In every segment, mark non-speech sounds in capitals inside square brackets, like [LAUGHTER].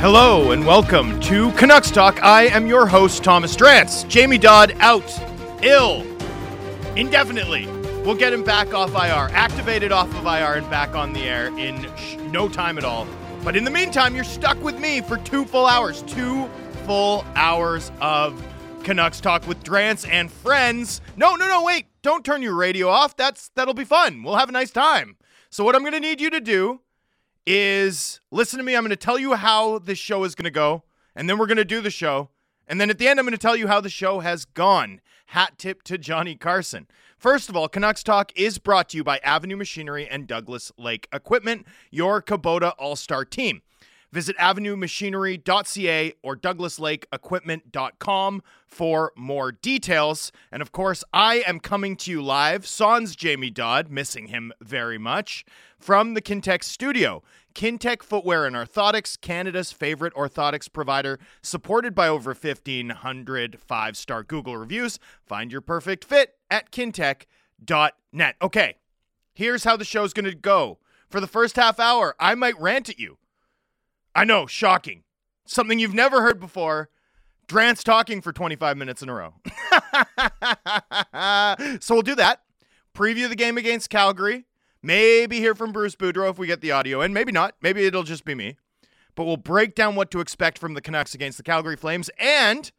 Hello and welcome to Canucks Talk. I am your host, Thomas Drance. Jamie Dodd out, ill, indefinitely. We'll get him back off IR, activated off of IR, and back on the air in sh- no time at all. But in the meantime, you're stuck with me for two full hours, two full hours of Canucks Talk with Drance and friends. No, no, no, wait. Don't turn your radio off. That's that'll be fun. We'll have a nice time. So what I'm going to need you to do is listen to me. I'm going to tell you how this show is going to go, and then we're going to do the show. And then at the end, I'm going to tell you how the show has gone. Hat tip to Johnny Carson. First of all, Canucks Talk is brought to you by Avenue Machinery and Douglas Lake Equipment, your Kubota All Star team. Visit avenuemachinery.ca or douglaslakeequipment.com for more details. And of course, I am coming to you live, sans Jamie Dodd, missing him very much, from the Kintec studio. Kintec Footwear and Orthotics, Canada's favorite orthotics provider, supported by over 1,500 five star Google reviews. Find your perfect fit at kintec.net. Okay, here's how the show's going to go. For the first half hour, I might rant at you. I know, shocking. Something you've never heard before. Drance talking for 25 minutes in a row. [LAUGHS] so we'll do that. Preview the game against Calgary. Maybe hear from Bruce Boudreau if we get the audio in. Maybe not. Maybe it'll just be me. But we'll break down what to expect from the Canucks against the Calgary Flames. And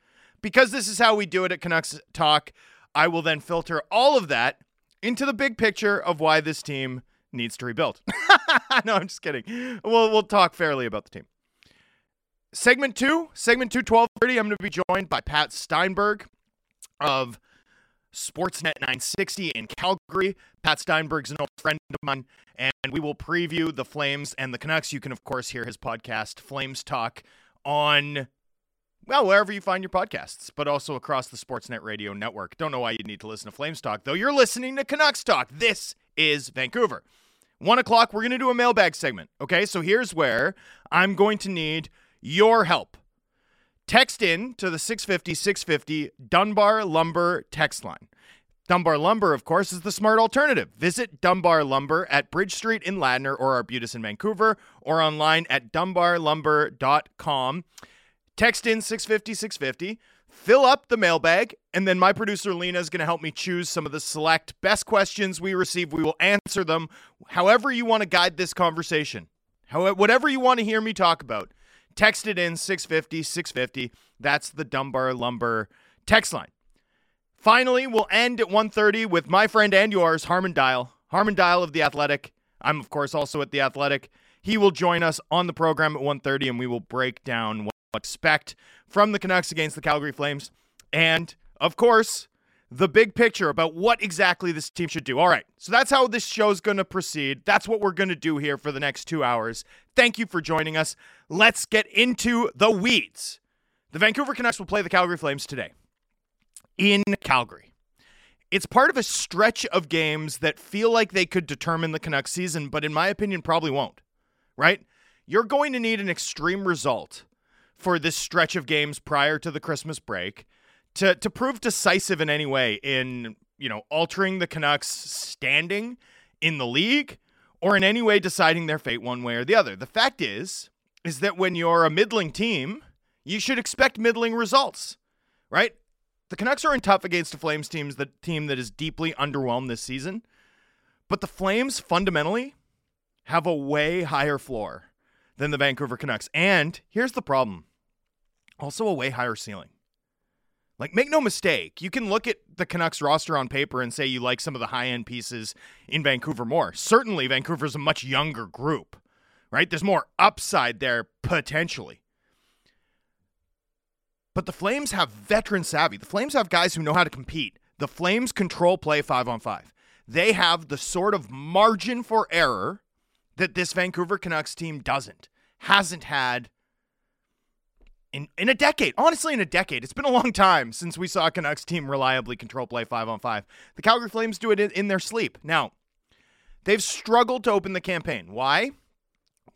because this is how we do it at Canucks Talk, I will then filter all of that into the big picture of why this team needs to rebuild. [LAUGHS] no, I'm just kidding. We'll we'll talk fairly about the team. Segment two, segment two, 1230, I'm going to be joined by Pat Steinberg of Sportsnet 960 in Calgary. Pat Steinberg's an old friend of mine, and we will preview the Flames and the Canucks. You can, of course, hear his podcast, Flames Talk, on, well, wherever you find your podcasts, but also across the Sportsnet Radio network. Don't know why you'd need to listen to Flames Talk, though. You're listening to Canucks Talk. This is Vancouver. One o'clock, we're going to do a mailbag segment. Okay, so here's where I'm going to need your help. Text in to the 650 650 Dunbar Lumber text line. Dunbar Lumber, of course, is the smart alternative. Visit Dunbar Lumber at Bridge Street in Ladner or Arbutus in Vancouver or online at dunbarlumber.com. Text in 650 650, fill up the mailbag, and then my producer Lena is going to help me choose some of the select best questions we receive. We will answer them however you want to guide this conversation. However, whatever you want to hear me talk about. Text it in 650 650. That's the Dunbar Lumber text line. Finally, we'll end at 1.30 with my friend and yours, Harmon Dayal. Harmon Dayal of The Athletic. I'm, of course, also at The Athletic. He will join us on the program at 1.30, and we will break down what to expect from the Canucks against the Calgary Flames. And, of course, the big picture about what exactly this team should do. All right, so that's how this show's going to proceed. That's what we're going to do here for the next two hours. Thank you for joining us. Let's get into the weeds. The Vancouver Canucks will play the Calgary Flames today in Calgary. It's part of a stretch of games that feel like they could determine the Canucks season, but in my opinion, probably won't, right? You're going to need an extreme result for this stretch of games prior to the Christmas break to to prove decisive in any way in you know altering the Canucks standing in the league or in any way deciding their fate one way or the other. The fact is is that when you're a middling team, you should expect middling results, right? The Canucks are in tough against the Flames teams, the team that is deeply underwhelmed this season. But the Flames fundamentally have a way higher floor than the Vancouver Canucks. And here's the problem. Also a way higher ceiling. Like, make no mistake, you can look at the Canucks roster on paper and say you like some of the high end pieces in Vancouver more. Certainly, Vancouver's a much younger group, right? There's more upside there potentially. But the Flames have veteran savvy. The Flames have guys who know how to compete. The Flames control play five on five. They have the sort of margin for error that this Vancouver Canucks team doesn't, hasn't had in, in a decade. Honestly, in a decade. It's been a long time since we saw a Canucks team reliably control play five on five. The Calgary Flames do it in, in their sleep. Now, they've struggled to open the campaign. Why?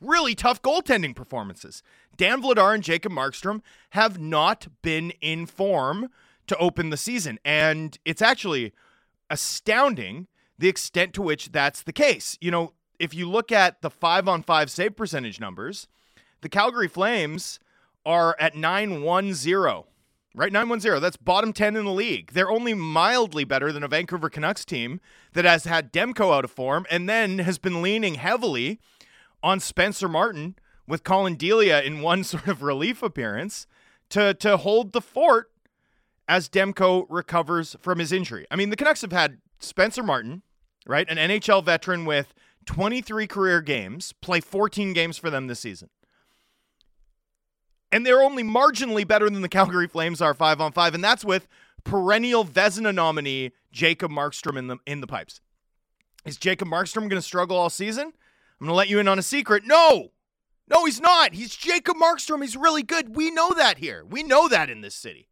Really tough goaltending performances. Dan Vladar and Jacob Markstrom have not been in form to open the season. And it's actually astounding the extent to which that's the case. You know, if you look at the five on five save percentage numbers, The Calgary Flames are at 9 1 0. Right, 9 1 0. That's bottom 10 in the league. They're only mildly better than a Vancouver Canucks team that has had Demko out of form and then has been leaning heavily on Spencer Martin with Collin Delia in one [LAUGHS] sort of relief appearance to, to hold the fort as Demko recovers from his injury. I mean, the Canucks have had Spencer Martin, right, an NHL veteran with 23 career games, play 14 games for them this season. And they're only marginally better than the Calgary Flames are five on five, and that's with perennial Vezina nominee Jacob Markstrom in the in the pipes. Is Jacob Markstrom going to struggle all season? I'm going to let you in on a secret. No, no, he's not. He's Jacob Markstrom. He's really good. We know that here. We know that in this city.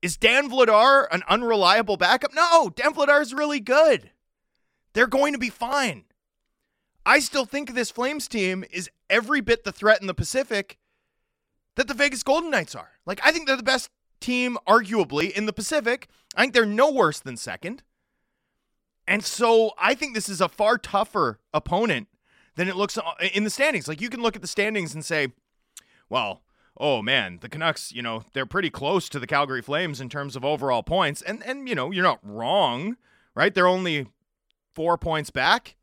Is Dan Vladar an unreliable backup? No, Dan Vladar is really good. They're going to be fine. I still think this Flames team is every bit the threat in the Pacific that the Vegas Golden Knights are. Like, I think they're the best team, arguably, in the Pacific. I think they're no worse than second. And so I think this is a far tougher opponent than it looks uh, in the standings. Like, you can look at the standings and say, well, oh man, the Canucks, you know, they're pretty close to the Calgary Flames in terms of overall points. And and you know, you're not wrong, right? They're only 4 points back.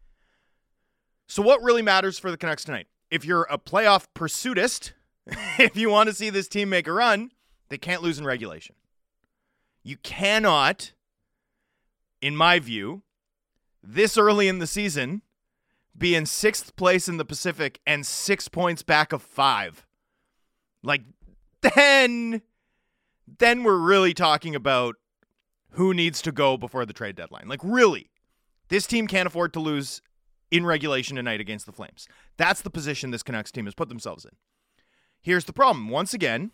So, what really matters for the Canucks tonight? If you're a playoff pursuitist, [LAUGHS] if you want to see this team make a run, they can't lose in regulation. You cannot, in my view, this early in the season, be in sixth place in the Pacific and six points back of five. Like, then, then we're really talking about who needs to go before the trade deadline. Like, really, this team can't afford to lose in regulation tonight against the Flames. That's the position this Canucks team has put themselves in. Here's the problem. Once again,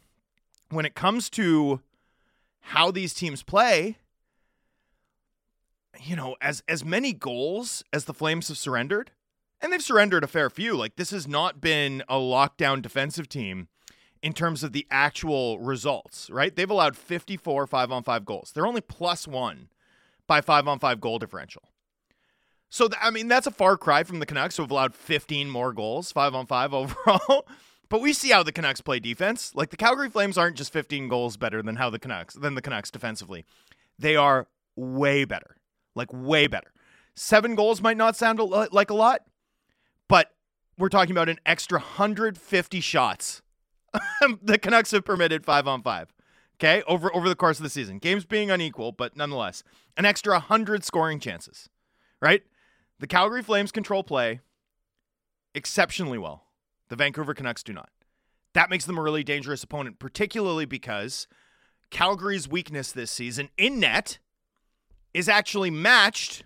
when it comes to how these teams play, you know, as as many goals as the Flames have surrendered, and they've surrendered a fair few. Like this has not been a lockdown defensive team in terms of the actual results, right? They've allowed 54 5 on 5 goals. They're only plus 1 by 5 on 5 goal differential. So, th- I mean, that's a far cry from the Canucks who have allowed 15 more goals, five on five [LAUGHS] overall. but we see how the Canucks play defense. Like the Calgary Flames aren't just 15 goals better than how the Canucks than the Canucks defensively. They are way better. Like way better. Seven goals might not sound like a lot, but we're talking about an extra 150 shots [LAUGHS] the Canucks have permitted five on five. Okay, over over the course of the season, games being unequal, but nonetheless, an extra 100 scoring chances. Right? The Calgary Flames control play exceptionally well. The Vancouver Canucks do not. That makes them a really dangerous opponent, particularly because Calgary's weakness this season in net is actually matched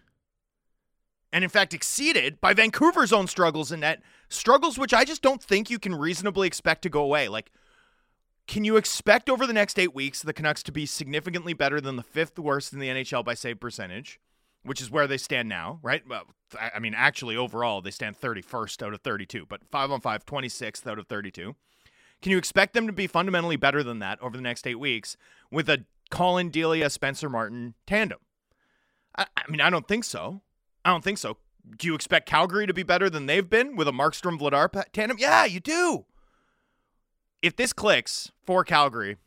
and, in fact, exceeded by Vancouver's own struggles in net. Struggles which I just don't think you can reasonably expect to go away. Like, can you expect over the next eight weeks the Canucks to be significantly better than the fifth worst in the NHL by save percentage? which is where they stand now, right? Well, I mean, actually, overall, they stand 31st out of 32, but 5 on 5, 26th out of 32. Can you expect them to be fundamentally better than that over the next eight weeks with a Collin Delia Spencer Martin tandem? I, I mean, I don't think so. I don't think so. Do you expect Calgary to be better than they've been with a Markstrom Vladar tandem? Yeah, you do. If this clicks for Calgary,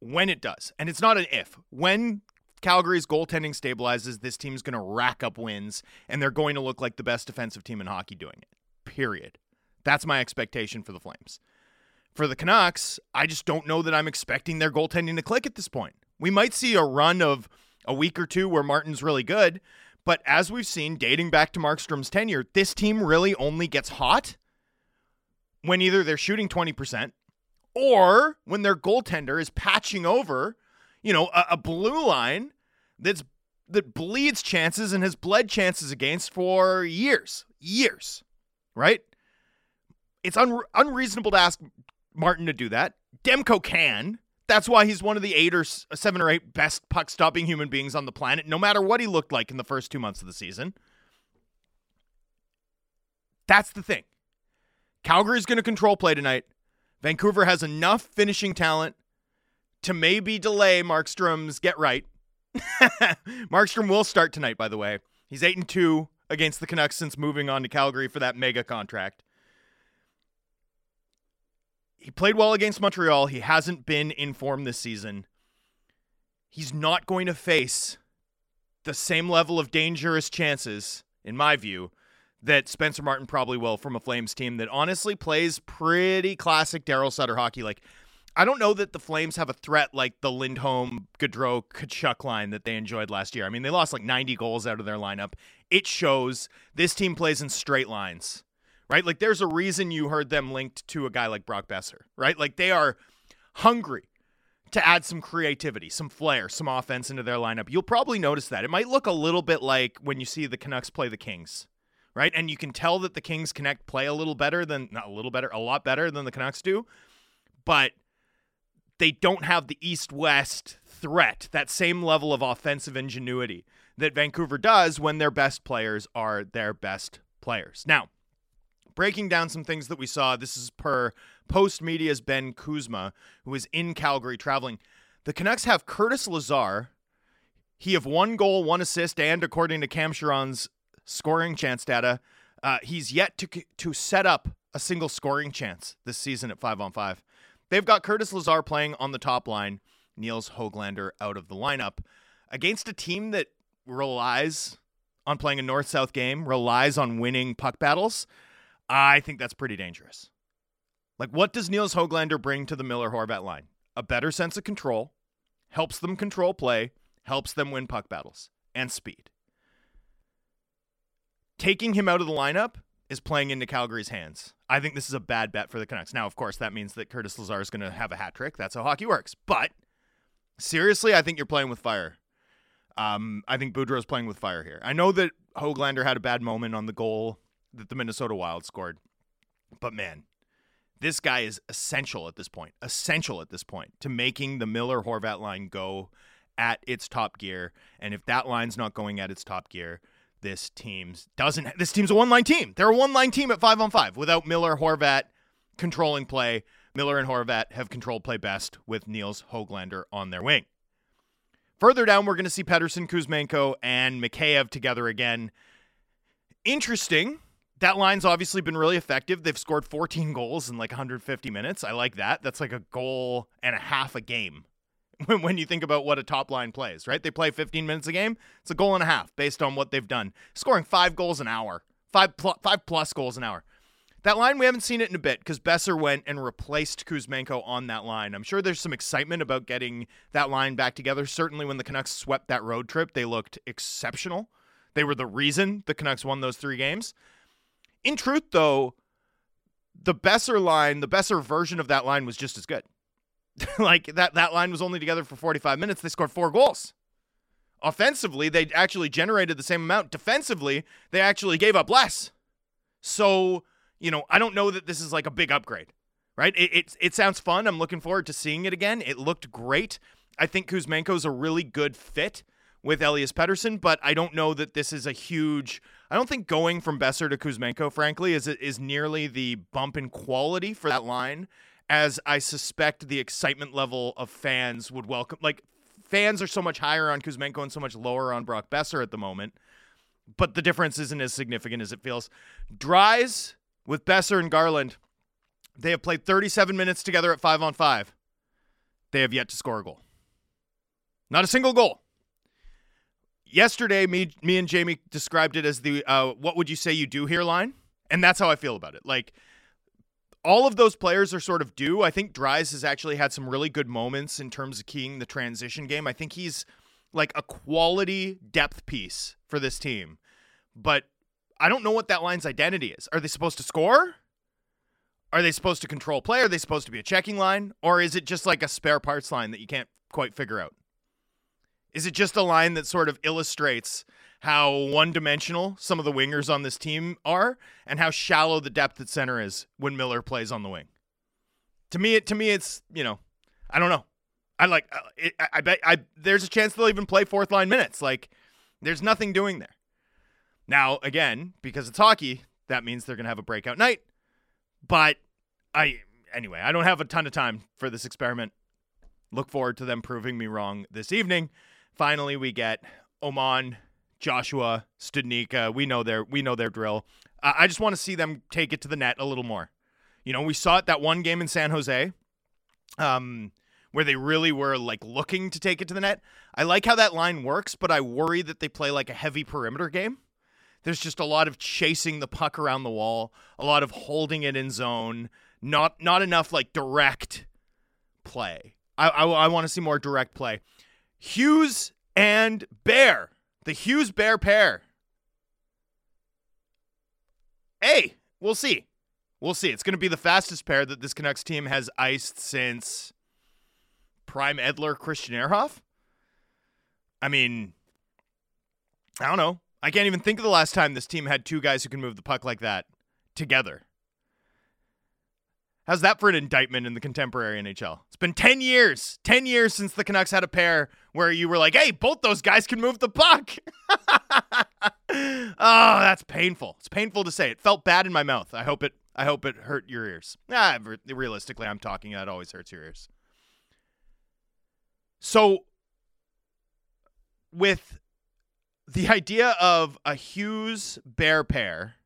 when it does, and it's not an if, when Calgary's goaltending stabilizes, this team's going to rack up wins, and they're going to look like the best defensive team in hockey doing it. Period. That's my expectation for the Flames. For the Canucks, I just don't know that I'm expecting their goaltending to click at this point. We might see a run of a week or two where Martin's really good, but as we've seen dating back to Markstrom's tenure, this team really only gets hot when either they're shooting 20% or when their goaltender is patching over you know, a, a blue line that's that bleeds chances and has bled chances against for years, years, right? It's un- unreasonable to ask Martin to do that. Demko can. That's why he's one of the eight or seven or eight best puck stopping human beings on the planet, no matter what he looked like in the first two months of the season. That's the thing. Calgary's going to control play tonight. Vancouver has enough finishing talent to maybe delay Markstrom's get right. [LAUGHS] Markstrom will start tonight, by the way. He's 8 and 2 against the Canucks since moving on to Calgary for that mega contract. He played well against Montreal. He hasn't been in form this season. He's not going to face the same level of dangerous chances, in my view, that Spencer Martin probably will from a Flames team that honestly plays pretty classic Daryl Sutter hockey. Like, I don't know that the Flames have a threat like the Lindholm, Gaudreau, Tkachuk line that they enjoyed last year. I mean, they lost like 90 goals out of their lineup. It shows this team plays in straight lines, right? Like, there's a reason you heard them linked to a guy like Brock Boeser, right? Like, they are hungry to add some creativity, some flair, some offense into their lineup. You'll probably notice that. It might look a little bit like when you see the Canucks play the Kings, right? And you can tell that the Kings Connect play a little better than, not a little better, a lot better than the Canucks do. But they don't have the east west threat, that same level of offensive ingenuity that Vancouver does when their best players are their best players. Now, breaking down some things that we saw, this is per Postmedia's Ben Kuzma, who is in Calgary traveling. The Canucks have Curtis Lazar. He have one goal, one assist, and according to Cam Charron's scoring chance data, uh, he's yet to to set up a single scoring chance this season at five on five. They've got Curtis Lazar playing on the top line, Nils Hoglander out of the lineup against a team that relies on playing a north south game, relies on winning puck battles. I think that's pretty dangerous. Like, what does Nils Hoglander bring to the Miller Horvat line? A better sense of control, helps them control play, helps them win puck battles, and speed. Taking him out of the lineup is playing into Calgary's hands. I think this is a bad bet for the Canucks. Now, of course, that means that Curtis Lazar is going to have a hat trick. That's how hockey works. But seriously, I think you're playing with fire. Um, I think Boudreau's playing with fire here. I know that Hoglander had a bad moment on the goal that the Minnesota Wild scored, but man, this guy is essential at this point. Essential at this point to making the Miller Horvat line go at its top gear. And if that line's not going at its top gear, this team's doesn't this team's a one line team. They're a one line team at five on five without Miller Horvat controlling play. Miller and Horvat have controlled play best with Nils Hoglander on their wing. Further down, we're going to see Pettersson, Kuzmenko, and Mikheyev together again. Interesting. That line's obviously been really effective. They've scored 14 [LAUGHS] goals in like 150 minutes. I like that. That's like a goal and a half a game [LAUGHS] when you think about what a top line plays, right? They play 15 minutes a game. It's a goal and a half based on what they've done. Scoring five goals an hour, five plus, five plus goals an hour. That line, we haven't seen it in a bit because Boeser went and replaced Kuzmenko on that line. I'm sure there's some excitement about getting that line back together. Certainly, when the Canucks swept that road trip, they looked exceptional. They were the reason the Canucks won those three games. In truth, though, the Boeser line, the Boeser version of that line was just as good. [LAUGHS] like that that line was only together for 45 minutes. They scored four goals. Offensively, they actually generated the same amount. Defensively, they actually gave up less. So, you know, I don't know that this is like a big upgrade, right? It, it, it sounds fun. I'm looking forward to seeing it again. It looked great. I think Kuzmenko's a really good fit with Elias Pettersson, but I don't know that this is a huge. I don't think going from Boeser to Kuzmenko, frankly, is is nearly the bump in quality for that line as I suspect the excitement level of fans would welcome. Like fans are so much higher on Kuzmenko and so much lower on Brock Boeser at the moment, but the difference isn't as significant as it feels. Dries with Boeser and Garland, they have played 37 minutes together at five on five. They have yet to score a goal. Not a single goal. Yesterday, me, me and Jamie described it as the uh, "What would you say you do here?" line, and that's how I feel about it. Like all of those players are sort of due. I think Dries has actually had some really good moments in terms of keying the transition game. I think he's like a quality depth piece for this team. But I don't know what that line's identity is. Are they supposed to score? Are they supposed to control play? Are they supposed to be a checking line? Or is it just like a spare parts line that you can't quite figure out? Is it just a line that sort of illustrates how one dimensional some of the wingers on this team are and how shallow the depth at center is when Miller plays on the wing. To me, it to me, it's you know, I don't know. I like. Uh, it, I bet. I there's a chance they'll even play fourth line minutes. Like, there's nothing doing there. Now, again, because it's hockey, that means they're gonna have a breakout night. But I anyway, I don't have a ton of time for this experiment. Look forward to them proving me wrong this evening. Finally, we get Aman, Joshua, Studnicka. We know their we know their drill. Uh, I just want to see them take it to the net a little more. You know, we saw it that one game in San Jose, um, where they really were like looking to take it to the net. I like how that line works, but I worry that they play like a heavy perimeter game. There's just a lot of chasing the puck around the wall, a lot of holding it in zone, not not enough like direct play. I I, I want to see more direct play. Hughes and Bear, the Hughes Bear pair. Hey, we'll see. We'll see. It's going to be the fastest pair that this Canucks team has iced since Prime Edler Christian Ehrhoff. I mean, I don't know. I can't even think of the last time this team had two guys who can move the puck like that together. How's that for an indictment in the contemporary NHL? It's been 10 years. 10 years since the Canucks had a pair where you were like, hey, both those guys can move the puck. [LAUGHS] oh, that's painful. It's painful to say. It felt bad in my mouth. I hope it I hope it hurt your ears. Ah, realistically, I'm talking. That always hurts your ears. So, with the idea of a Hughes Bear pair,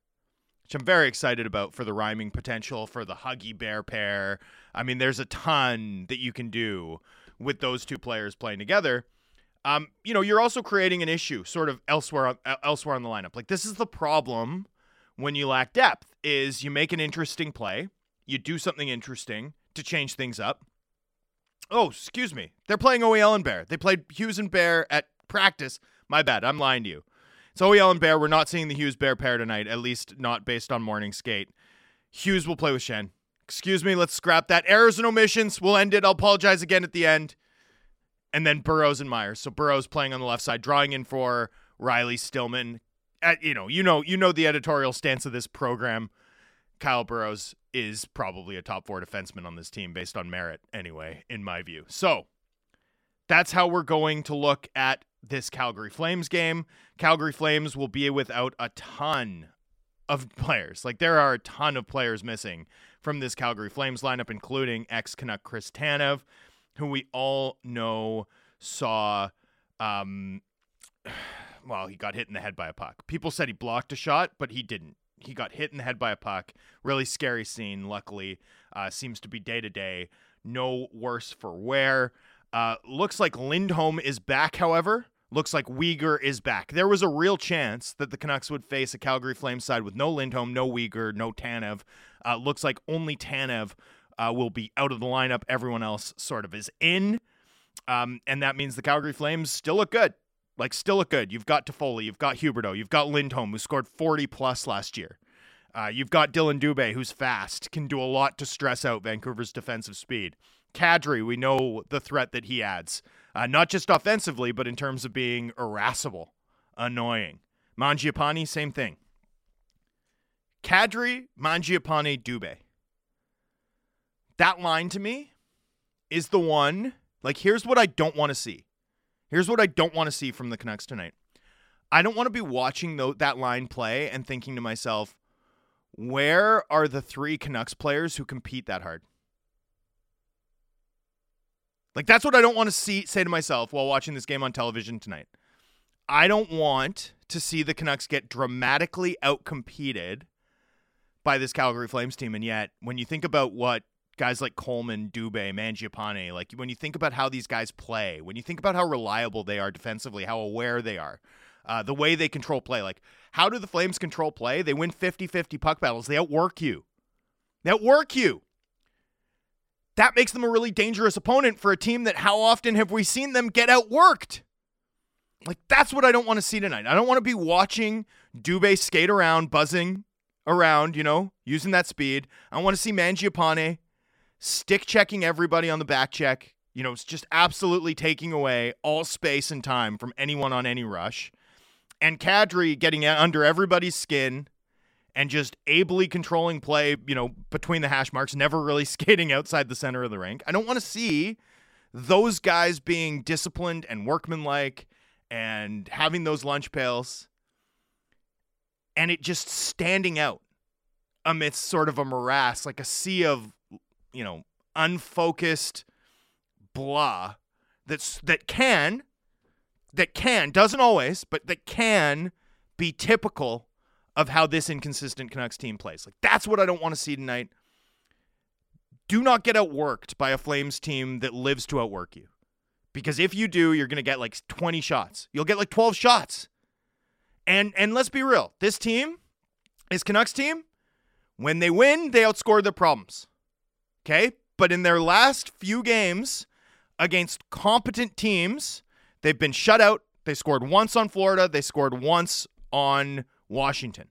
which I'm very excited about for the rhyming potential for the Huggy Bear pair. I mean, there's a ton that you can do with those two players playing together. Um, you know, you're also creating an issue sort of elsewhere on, elsewhere on the lineup. Like this is the problem when you lack depth is you make an interesting play, you do something interesting to change things up. Oh, excuse me. They're playing OEL and Bear. They played Hughes and Bear at practice my bad. I'm lying to you. It's OEL and Bear. We're not seeing the Hughes Bear pair tonight, at least not based on morning skate. Hughes will play with Schenn. Excuse me, let's scrap that. Errors and omissions. We'll end it. I'll apologize again at the end. And then Burroughs and Myers. So Burroughs playing on the left side, drawing in for Riley Stillman. At, you know, you know, you know the editorial stance of this program. Kyle Burroughs is probably a top four defenseman on this team based on merit, anyway, in my view. So that's how we're going to look at this Calgary Flames game. Calgary Flames will be without a ton of [LAUGHS] players. Like there are a ton of players missing from this Calgary Flames lineup, including ex Canuck Chris Tanev, who we all know saw. Um, [SIGHS] well, he got hit in the head by a puck. People said he blocked a shot, but he didn't. He got hit in the head by a puck. Really scary scene. Luckily, uh, seems to be day to day. No worse for wear. Uh, looks like Lindholm is back, however. Looks like Weegar is back. There was a real chance that the Canucks would face a Calgary Flames side with no Lindholm, no Weegar, no Tanev. Uh, looks like only Tanev uh, will be out of the lineup. Everyone else sort of is in. Um, and that means the Calgary Flames still look good. Like, still look good. You've got Toffoli, you've got Huberdeau, you've got Lindholm, who scored 40 plus last year. Uh, you've got Dylan Dubé, who's fast, can do a lot to stress out Vancouver's defensive speed. Kadri, we know the threat that he adds, uh, not just offensively, but in terms of being irascible, annoying. Mangiapane, same thing. Kadri, Mangiapane, Dubé. That line to me is the one. Like, here's what I don't want to see. Here's what I don't want to see from the Canucks tonight. I don't want to be watching th- that line play and thinking to myself, where are the three Canucks players who compete that hard? Like that's what I don't want to see say to myself while watching this game on television tonight. I don't want to see the Canucks get dramatically outcompeted by this Calgary Flames team. And yet, when you think about what guys like Coleman, Dubé, Mangiapane, like when you think about how these guys play, when you think about how reliable they are defensively, how aware they are, uh, the way they control play, like how do the Flames control play? They win 50 50 puck battles, they outwork you. They outwork you that makes them a really dangerous opponent for a team that how often have we seen them get outworked? Like that's what I don't want to see tonight. I don't want to be watching Dubé skate around, buzzing around, you know, using that speed. I want to see Mangiapane stick checking everybody on the back check. You know, it's just absolutely taking away all space and time from anyone on any rush. And Kadri getting under everybody's skin and just ably controlling play, you know, between the hash marks, never really [LAUGHS] skating outside the center of the rink. I don't want to see those guys being disciplined and workmanlike and having those lunch pails and it just standing out amidst sort of a morass, like a sea of, you know, unfocused blah that's that can that can doesn't always, but that can be typical of how this inconsistent Canucks team plays. Like that's what I don't want to see tonight. do not get outworked by a Flames team that lives to outwork you. Because if you do, you're going to get like 20 shots. You'll get like 12 shots. And and let's be real. This team, this Canucks team, when they win, they outscore their problems. Okay? But in their last few games against competent teams, they've been shut out. They scored once on Florida, they scored once on Washington.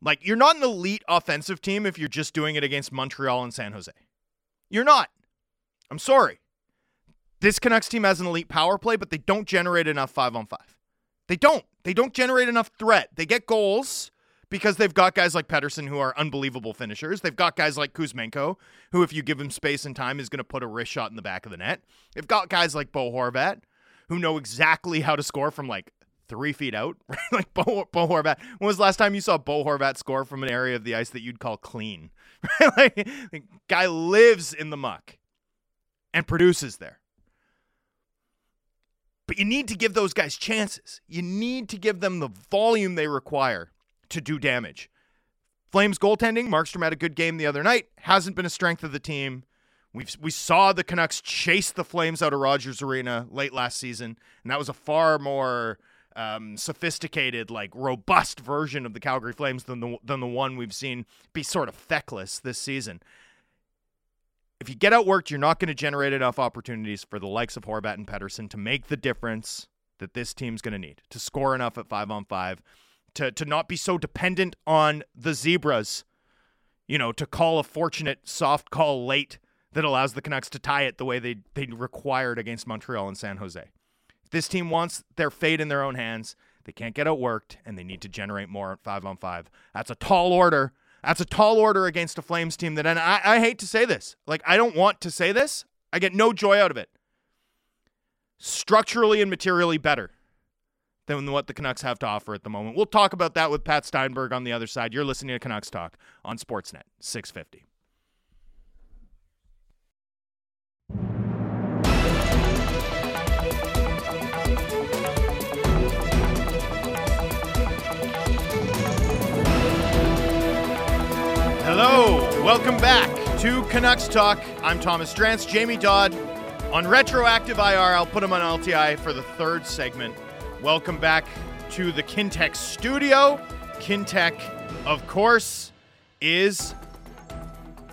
Like, you're not an elite offensive team if you're just doing it against Montreal and San Jose. You're not. I'm sorry. This Canucks team has an elite power play, but they don't generate enough five on five. They don't. They don't generate enough threat. They get goals because they've got guys like Pettersson who are unbelievable finishers. They've got guys like Kuzmenko, who, if you give him space and time, is going to put a wrist shot in the back of the net. They've got guys like Bo Horvat, who know exactly how to score from like three feet out. [LAUGHS] like Bo, Bo Horvat. When was the last time you saw Bo Horvat score from an area of the ice that you'd call clean? [LAUGHS] like, guy lives in the muck and produces there. But you need to give those guys chances. You need to give them the volume they require to do damage. Flames goaltending, Markstrom had a good game the other night, hasn't been a strength of the team. We we saw the Canucks chase the Flames out of Rogers Arena late last season, and that was a far more um, sophisticated, like robust version of the Calgary Flames than the than the one we've seen be sort of feckless this season. If you get outworked, you're not going to generate enough opportunities for the likes of Horvat and Pettersson to make the difference that this team's going to need to score enough at five on five, to to not be so dependent on the zebras, you know, to call a fortunate soft call late that allows the Canucks to tie it the way they they required against Montreal and San Jose. This team wants their fate in their own hands. They can't get outworked, and they need to generate more at five on five. That's a tall order. That's a tall order against a Flames team that, and I, I hate to say this, like, I don't want to say this. I get no joy out of it. Structurally and materially better than what the Canucks have to offer at the moment. We'll talk about that with Pat Steinberg on the other side. You're listening to Canucks Talk on Sportsnet 650. Welcome back to Canucks Talk. I'm Thomas Drance, Jamie Dodd on Retroactive IR. I'll put him on LTI for the third segment. Welcome back to the Kintec studio. Kintec, of course, is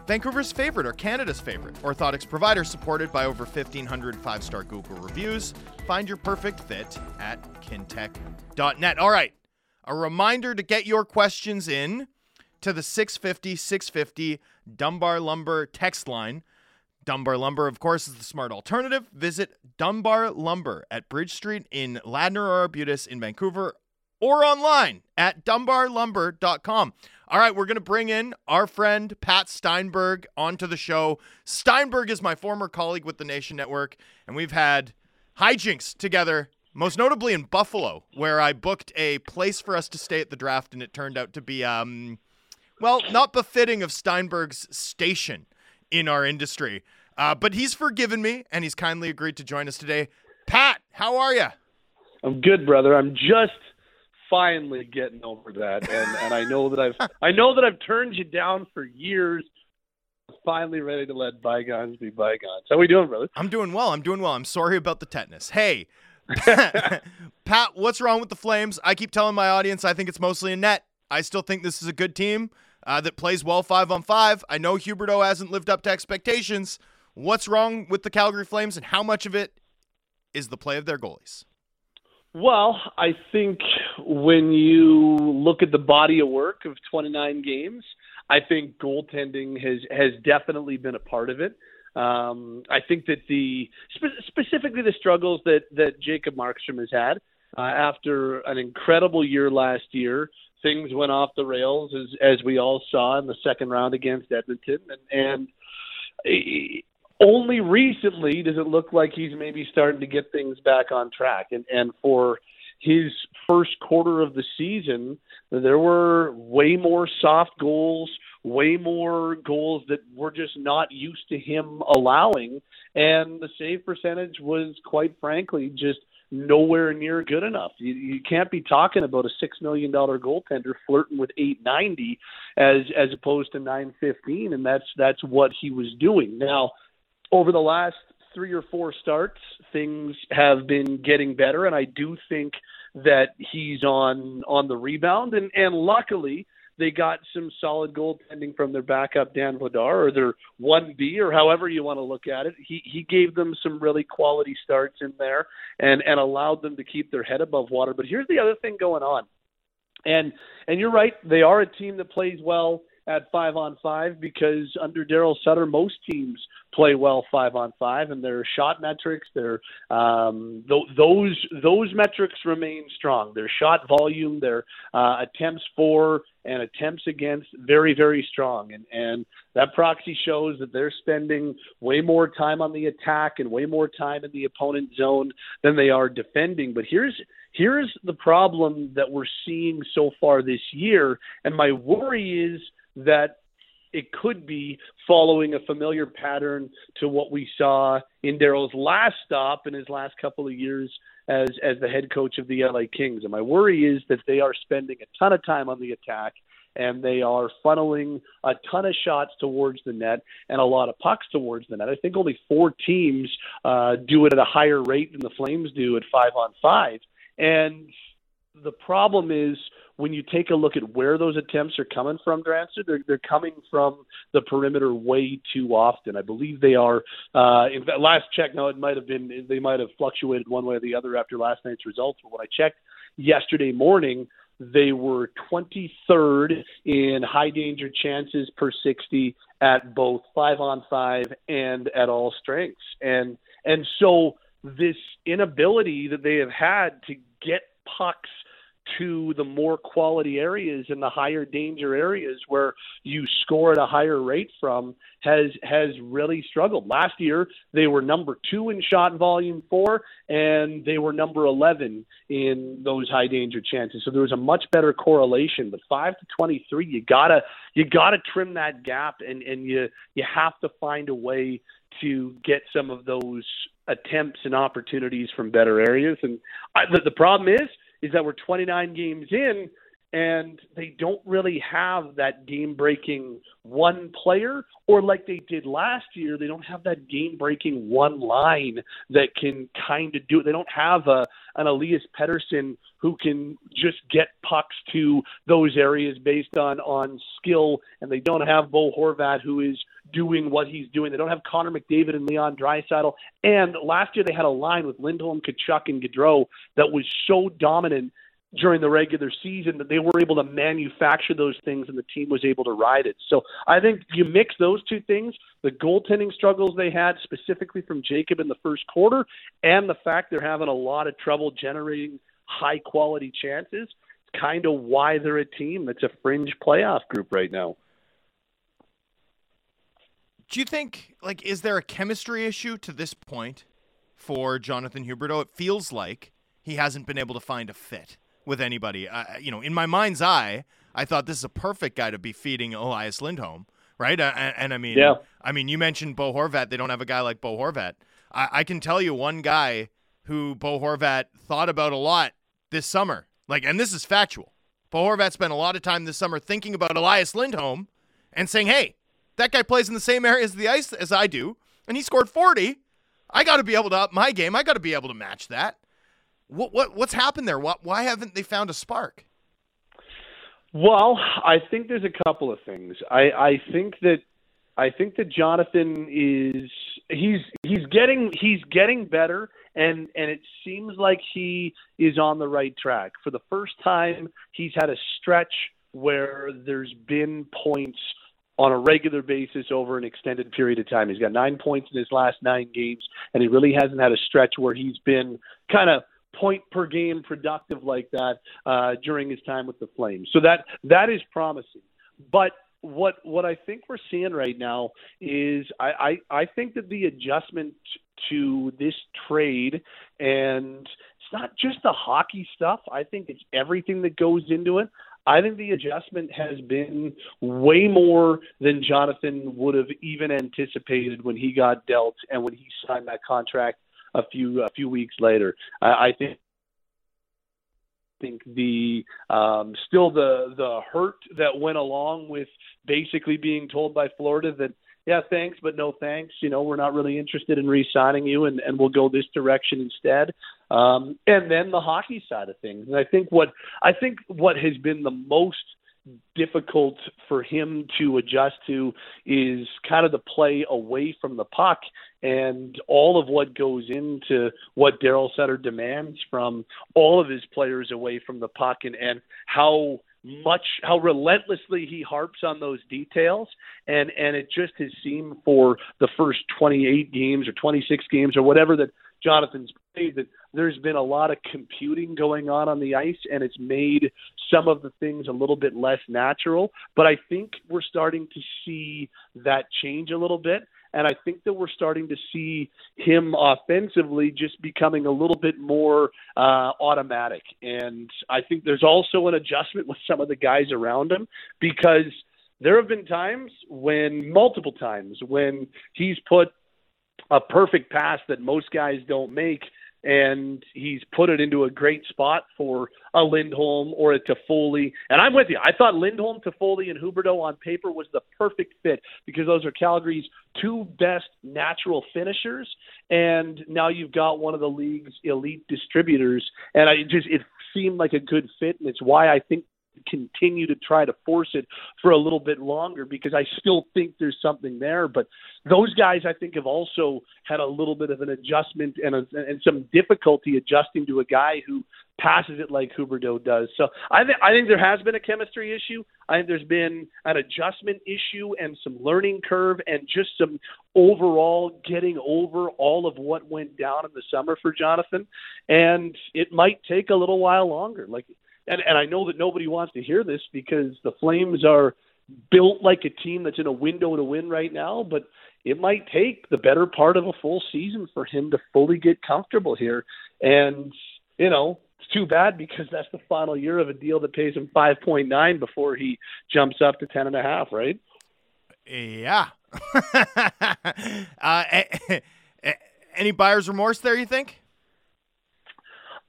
Vancouver's favorite or Canada's favorite orthotics provider, supported by over 1,500 five star Google reviews. Find your perfect fit at kintec.net. All right, a reminder to get your questions in to the 650 650 Dunbar Lumber text line. Dunbar Lumber, of course, is the smart alternative. Visit Dunbar Lumber at Bridge Street in Ladner or Arbutus in Vancouver or online at dunbarlumber.com. All right, we're going to bring in our friend Pat Steinberg onto the show. Steinberg is my former colleague with the Nation Network, and we've had hijinks together, most notably in Buffalo, where I booked a place for us to stay at the draft, and it turned out to be um, well, not befitting of Steinberg's station in our industry. Uh, but he's forgiven me and he's kindly agreed to join us today. Pat, how are you? I'm good, brother. I'm just finally getting over that, and, and I know that I've I know that I've turned you down for years. Finally, ready to let bygones be bygones. How are we doing, brother? I'm doing well. I'm doing well. I'm sorry about the tetanus. Hey, [LAUGHS] [LAUGHS] Pat, what's wrong with the Flames? I keep telling my audience I think it's mostly a net. I still think this is a good team uh, that plays well five on five. I know Huberdeau hasn't lived up to expectations. What's wrong with the Calgary Flames, and how much of it is the play of their goalies? Well, I think when you look at the body of work of 29 games, I think goaltending has has definitely been a part of it. Um, I think that the spe- specifically the struggles that that Jacob Markstrom has had uh, after an incredible year last year, things went off the rails as as we all saw in the second round against Edmonton, and, and only recently does it look like he's maybe starting to get things back on track. And and for his first quarter of the season, there were way more soft goals, way more goals that we're just not used to him allowing, and the save percentage was quite frankly just nowhere near good enough. You, you can't be talking about a six million dollar goaltender flirting with eight ninety as as opposed to nine fifteen, and that's that's what he was doing. Now, over the last three or four starts, things have been getting better, and I do think that he's on on the rebound, and and luckily they got some solid goaltending from their backup Dan Vladar or their one B or however you want to look at it. He he gave them some really quality starts in there and and allowed them to keep their head above water. But here's the other thing going on. And and you're right, they are a team that plays well at five on five because under Daryl Sutter, most teams play well five on five, and their shot metrics, their um, th- those those metrics remain strong. Their shot volume, their uh, attempts for and attempts against, very very strong, and and that proxy shows that they're spending way more time on the attack and way more time in the opponent zone than they are defending. But here's here's the problem that we're seeing so far this year, and my worry is that it could be following a familiar pattern to what we saw in Daryl's last stop in his last couple of years as as the head coach of the LA Kings. And my worry is that they are spending a ton of time on the attack and they are funneling a ton of shots towards the net and a lot of pucks towards the net. I think only four teams uh, do it at a higher rate than the Flames do at five on five. And the problem is when you take a look at where those attempts are coming from, Drancer, they're, they're coming from the perimeter way too often. I believe they are. Uh, in fact, last check, now it might have been they might have fluctuated one way or the other after last night's results. But when I checked yesterday morning, they were 23rd in high danger chances per 60 at both five on five and at all strengths, and and so this inability that they have had to get pucks to the more quality areas and the higher danger areas where you score at a higher rate from has has really struggled. Last year they were number 2 in shot volume 4 and they were number 11 in those high danger chances. So there was a much better correlation, but 5 to 23 you got to you got to trim that gap and and you you have to find a way to get some of those attempts and opportunities from better areas and I, the, the problem is is that we're 29 games in and they don't really have that game breaking one player or like they did last year they don't have that game breaking one line that can kind of do it. They don't have a an Elias Pettersson who can just get pucks to those areas based on on skill and they don't have Bo Horvat who is doing what he's doing they don't have Connor McDavid and Leon Draisaitl and last year they had a line with Lindholm Tkachuk and Gaudreau that was so dominant during the regular season that they were able to manufacture those things and the team was able to ride it. So I think you mix those two things, the goaltending struggles they had specifically from Jacob in the first quarter and the fact they're having a lot of trouble generating high quality chances, it's kind of why they're a team that's a fringe playoff group right now. Do you think like is there a chemistry issue to this point for Jonathan Huberdeau? It feels like he hasn't been able to find a fit with anybody. Uh, you know, in my mind's eye, I thought this is a perfect guy to be feeding Elias Lindholm, right? Uh, and, and, I mean, yeah. I mean, you mentioned Bo Horvat. They don't have a guy like Bo Horvat. I, I can tell you one guy who Bo Horvat thought about a lot this summer. Like, and this is factual. Bo Horvat spent a lot of time this summer thinking about Elias Lindholm and saying, "Hey, that guy plays in the same area as the ice as I do, and he scored 40. I got to be able to up my game. I got to be able to match that." What what what's happened there? Why, why haven't they found a spark? Well, I think there's a couple of things. I, I think that I think that Jonathan is he's he's getting he's getting better and and it seems like he is on the right track. For the first time, he's had a stretch where there's been points on a regular basis over an extended period of time. He's got 9 points in his last 9 games and he really hasn't had a stretch where he's been kind of point per game productive like that uh, during his time with the Flames. So that that is promising. But what what I think we're seeing right now is I, I, I think that the adjustment to this trade and it's not just the hockey stuff. I think it's everything that goes into it. I think the adjustment has been way more than Jonathan would have even anticipated when he got dealt and when he signed that contract a few a few weeks later. I, I think think the um, still the the hurt that went along with basically being told by Florida that yeah thanks but no thanks. You know we're not really interested in re-signing you and and we'll go this direction instead. Um, and then the hockey side of things. And I think what I think what has been the most difficult for him to adjust to is kind of the play away from the puck and all of what goes into what Daryl Sutter demands from all of his players away from the puck and, and how much how relentlessly he harps on those details and and it just has seemed for the first 28 games or 26 games or whatever that Jonathan's played that there's been a lot of computing going on on the ice, and it's made some of the things a little bit less natural. But I think we're starting to see that change a little bit. And I think that we're starting to see him offensively just becoming a little bit more uh, automatic. And I think there's also an adjustment with some of the guys around him because there have been times when, multiple times, when he's put a perfect pass that most guys don't make and he's put it into a great spot for a Lindholm or a Toffoli. And I'm with you. I thought Lindholm, Toffoli, and Huberdeau on paper was the perfect fit because those are Calgary's two best natural finishers. And now you've got one of the league's elite distributors. And I just it seemed like a good fit, and it's why I think continue to try to force it for a little bit longer because I still think there's something there. But those guys, I think, have also had a little bit of an adjustment and, a, and some difficulty adjusting to a guy who passes it like Huberdeau does. So I think I think there has been a chemistry issue. I think there's been an adjustment issue and some learning curve and just some overall getting over all of what went down in the summer for Jonathan. And it might take a little while longer. Like and and I know that nobody wants to hear this because the Flames are built like a team that's in a window to win right now, but it might take the better part of a full season for him to fully get comfortable here. And you know, it's too bad because that's the final year of a deal that pays him five point nine before he jumps up to ten and a half, right? Yeah. [LAUGHS] uh, any buyer's remorse there? You think?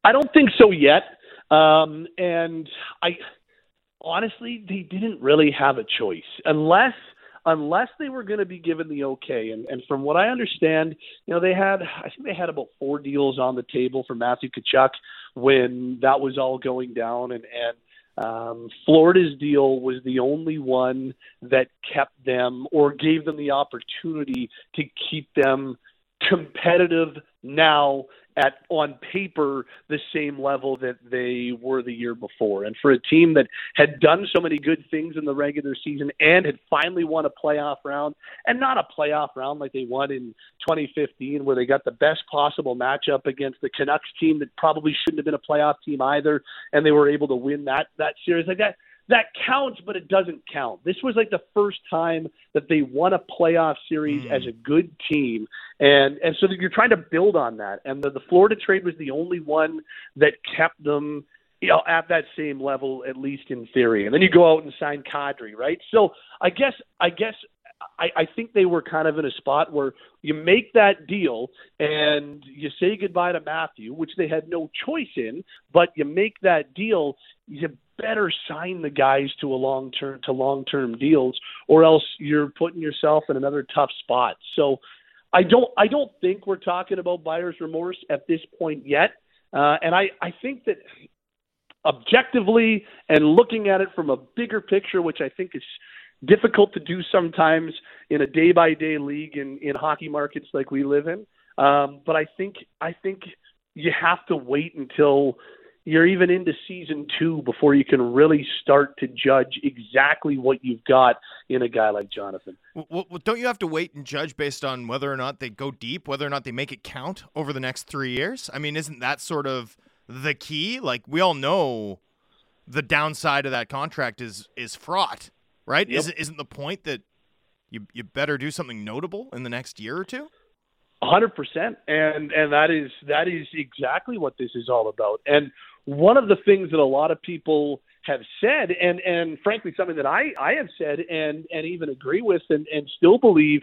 I don't think so yet. Um, and I honestly, they didn't really have a choice unless unless they were going to be given the okay. And, and from what I understand, you know, they had I think they had about four deals on the table for Matthew Tkachuk when that was all going down, and and um, Florida's deal was the only one that kept them or gave them the opportunity to keep them competitive now at on paper the same level that they were the year before. And for a team that had done so many good things in the regular season and had finally won a playoff round, and not a playoff round like they won in 2015, where they got the best possible matchup against the Canucks team that probably shouldn't have been a playoff team either, and they were able to win that that series like that that counts, but it doesn't count. This was like the first time that they won a playoff series mm. as a good team, and and so you're trying to build on that. And the, the Florida trade was the only one that kept them, you know, at that same level at least in theory. And then you go out and sign Kadri, right? So I guess I guess I, I think they were kind of in a spot where you make that deal and you say goodbye to Matthew, which they had no choice in, but you make that deal, you better sign the guys to a long term to long term deals, or else you're putting yourself in another tough spot. So I don't I don't think we're talking about buyer's remorse at this point yet. Uh, and I, I think that objectively and looking at it from a bigger picture, which I think is difficult to do sometimes in a day by day league in, in hockey markets like we live in. Um, but I think I think you have to wait until you're even into season two before you can really start to judge exactly what you've got in a guy like Jonathan. Well, don't you have to wait and judge based on whether or not they go deep, whether or not they make it count over the next three years? I mean, isn't that sort of the key? Like we all know, the downside of that contract is is fraught, right? Yep. Isn't isn't the point that you you better do something notable in the next year or two? hundred percent, and and that is that is exactly what this is all about. And one of the things that a lot of people have said, and and frankly something that I I have said and and even agree with and and still believe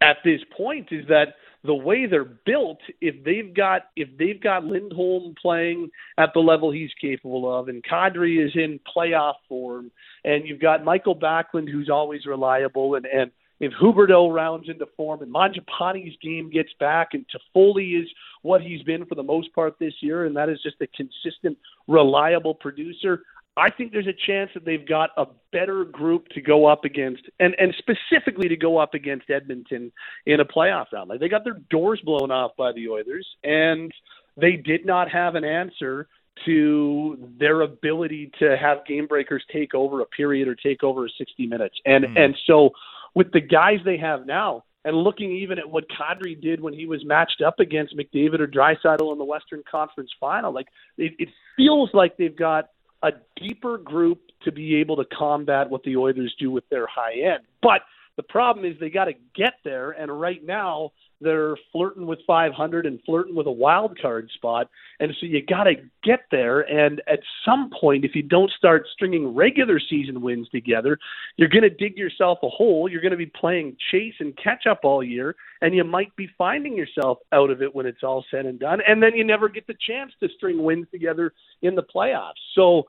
at this point is that the way they're built, if they've got if they've got Lindholm playing at the level he's capable of, and Kadri is in playoff form, and you've got Michael Backlund who's always reliable, and and if Huberdeau rounds into form and Mangiapane's game gets back and Toffoli is what he's been for the most part this year, and that is just a consistent, reliable producer, I think there's a chance that they've got a better group to go up against, and and specifically to go up against Edmonton in a playoff round. Like they got their doors blown off by the Oilers, and they did not have an answer to their ability to have game breakers take over a period or take over 60 minutes. And mm. and so with the guys they have now, and looking even at what Kadri did when he was matched up against McDavid or Draisaitl in the Western Conference Final, like it, it feels like they've got a deeper group to be able to combat what the Oilers do with their high end. But the problem is they got to get there, and right now they're flirting with 500 and flirting with a wild card spot. And so you got to get there. And at some point, if you don't start stringing regular season wins together, you're going to dig yourself a hole. You're going to be playing chase and catch up all year, and you might be finding yourself out of it when it's all said and done. And then you never get the chance to string wins together in the playoffs. So,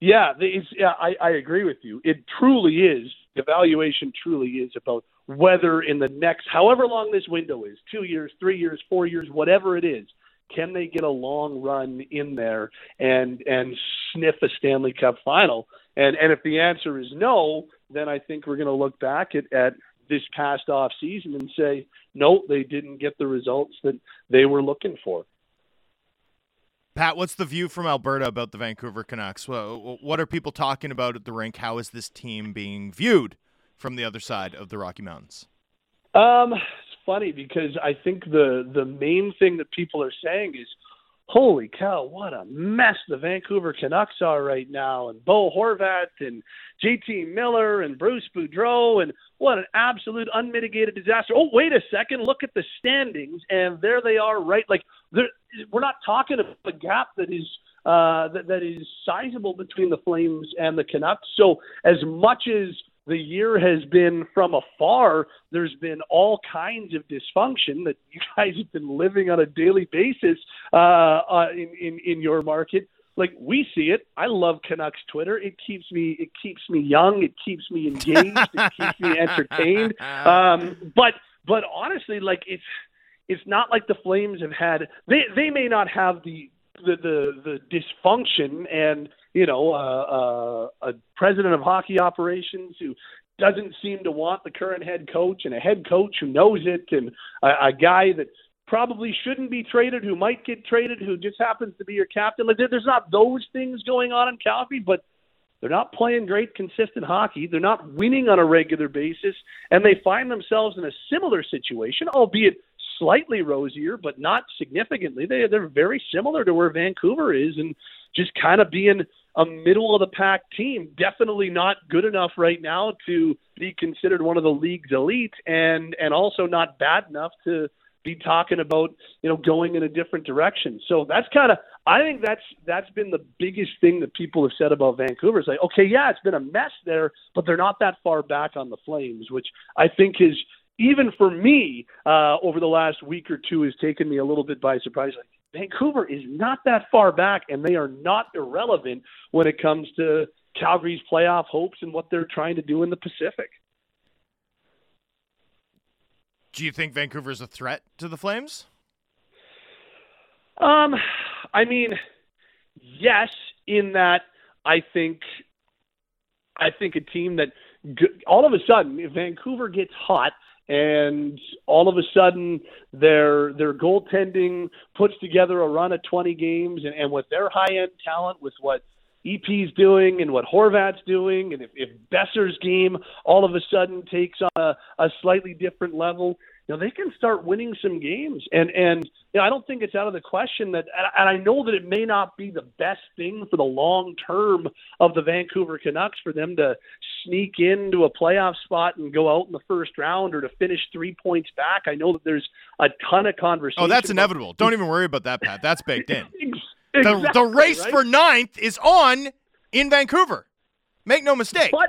yeah, yeah I, I agree with you. It truly is. Evaluation truly is about whether in the next, however long this window is, two years, three years, four years, whatever it is, can they get a long run in there and and sniff a Stanley Cup final? And and if the answer is no, then I think we're going to look back at, at this past off season and say, no, they didn't get the results that they were looking for. Pat, what's the view from Alberta about the Vancouver Canucks? What are people talking about at the rink? How is this team being viewed from the other side of the Rocky Mountains? Um, it's funny because I think the the main thing that people are saying is, "Holy cow, what a mess the Vancouver Canucks are right now!" And Bo Horvat and JT Miller and Bruce Boudreau and what an absolute unmitigated disaster. Oh, wait a second, look at the standings, and there they are, right? Like we're not talking about a gap that is. Uh, that, that is sizable between the Flames and the Canucks. So, as much as the year has been from afar. There's been all kinds of dysfunction that you [LAUGHS] guys have been living on a daily basis uh, uh, in, in in your market. Like we see it. I love Canucks Twitter. It keeps me it keeps me young. It keeps me engaged. it [LAUGHS] keeps me entertained. Um, but but honestly, like it's it's not like the Flames have had. They they may not have the the the, the dysfunction and you know uh, uh, a president of hockey operations who doesn't seem to want the current head coach and a head coach who knows it and a, a guy that probably shouldn't be traded who might get traded who just happens to be your captain like there, there's not those things going on in Calgary but they're not playing great consistent hockey they're not winning on a regular basis and they find themselves in a similar situation albeit slightly rosier, but not significantly. They they're very similar to where Vancouver is, and just kind of being a middle of the pack team. Definitely not good enough right now to be considered one of the league's elite, and and also not bad enough to be talking about you know going in a different direction. So that's kind of I think that's that's been the biggest thing that people have said about Vancouver. Is like okay, yeah, it's been a mess there, but they're not that far back on the Flames, which I think is even for me, uh, over the last week or two, has taken me a little bit by surprise. Like Vancouver is not that far back, and they are not irrelevant when it comes to Calgary's playoff hopes and what they're trying to do in the Pacific. Do you think Vancouver's a threat to the Flames? Um, I mean, yes, in that I think I think a team that all of a sudden, if Vancouver gets hot, and all of a sudden their their goaltending puts together a run of 20 games and, and with their high end talent with what EP's doing and what Horvat's doing and if, if Boeser's game all of a sudden takes on a, a slightly different level you know, they can start winning some games. And and you know, I don't think it's out of the question that and I know that it may not be the best thing for the long term of the Vancouver Canucks for them to sneak into a playoff spot and go out in the first round or to finish 3 points back. I know that there's a ton of conversation. Oh, that's inevitable. Don't even worry about that, Pat. That's baked in. [LAUGHS] exactly, the, the race right? for ninth is on in Vancouver. Make no mistake. But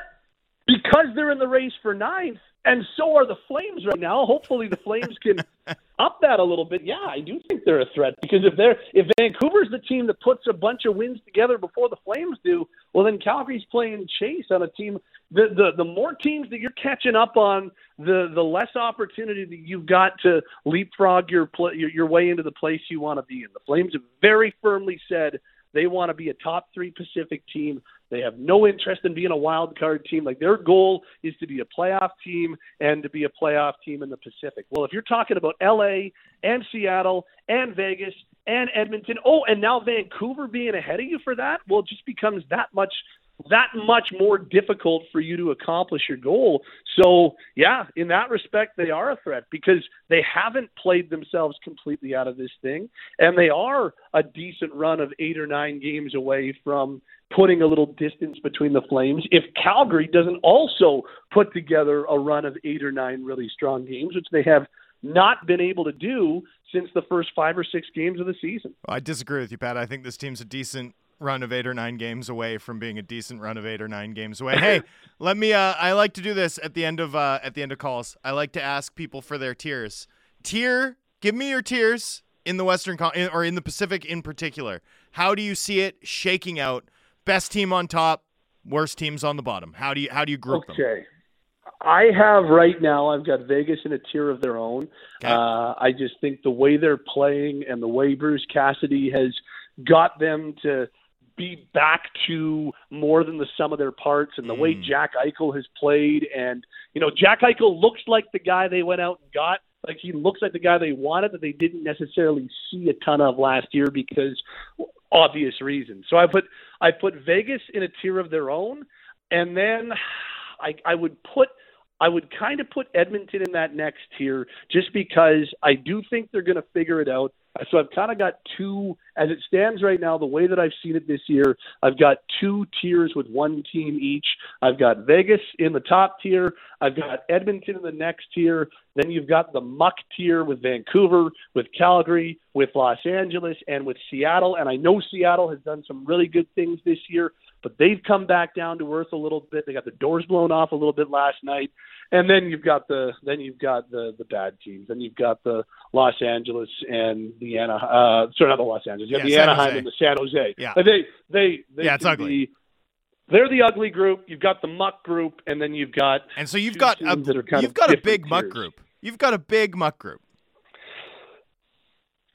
because they're in the race for ninth, and so are the Flames right now. Hopefully, the Flames can [LAUGHS] up that a little bit. Yeah, I do think they're a threat because if they're if Vancouver's the team that puts a bunch of wins together before the Flames do, well, then Calgary's playing chase on a team. The the the more teams that you're catching up on, the the less opportunity that you've got to leapfrog your pl- your, your way into the place you want to be in. The Flames have very firmly said they want to be a top three Pacific team. They have no interest in being a wild card team. Like their goal is to be a playoff team and to be a playoff team in the Pacific. Well, if you're talking about LA and Seattle and Vegas and Edmonton, oh, and now Vancouver being ahead of you for that, well, it just becomes that much that much more difficult for you to accomplish your goal. So, yeah, in that respect, they are a threat because they haven't played themselves completely out of this thing, and they are a decent run of eight or nine games away from putting a little distance between the Flames. If Calgary doesn't also put together a run of eight or nine really strong games, which they have not been able to do since the first five or six games of the season. I disagree with you, Pat. I think this team's a decent run of eight or nine games away from being a decent run of eight or nine games away. [LAUGHS] Hey, let me. Uh, I like to do this at the end of uh, at the end of calls. I like to ask people for their tiers. Tier, give me your tiers in the Western Con- or in the Pacific in particular. How do you see it shaking out? Best team on top, worst teams on the bottom. How do you how do you group okay. them? I have right now. I've got Vegas in a tier of their own. Okay. Uh, I just think the way they're playing and the way Bruce Cassidy has got them to be back to more than the sum of their parts and the way Mm. Jack Eichel has played and you know Jack Eichel looks like the guy they went out and got like he looks like the guy they wanted that they didn't necessarily see a ton of last year because obvious reasons. So I put I put Vegas in a tier of their own and then I I would put I would kind of put Edmonton in that next tier just because I do think they're going to figure it out. So I've kind of got two, as it stands right now, the way that I've seen it this year, I've got two tiers with one team each. I've got Vegas in the top tier. I've got Edmonton in the next tier. Then you've got the muck tier with Vancouver, with Calgary, with Los Angeles, and with Seattle. And I know Seattle has done some really good things this year, but they've come back down to earth a little bit. They got the doors blown off a little bit last night. And then you've got the then you've got the the bad teams. Then you've got the Los Angeles and the Ana uh sorry not the Los Angeles. You have Yeah, the San Anaheim Jose. and the San Jose. Yeah. But they they they Yeah, it's ugly. be- they're the ugly group. You've got the muck group, and then you've got And so you've got a, teams that are kind you've got a big muck group. You've got a big muck group.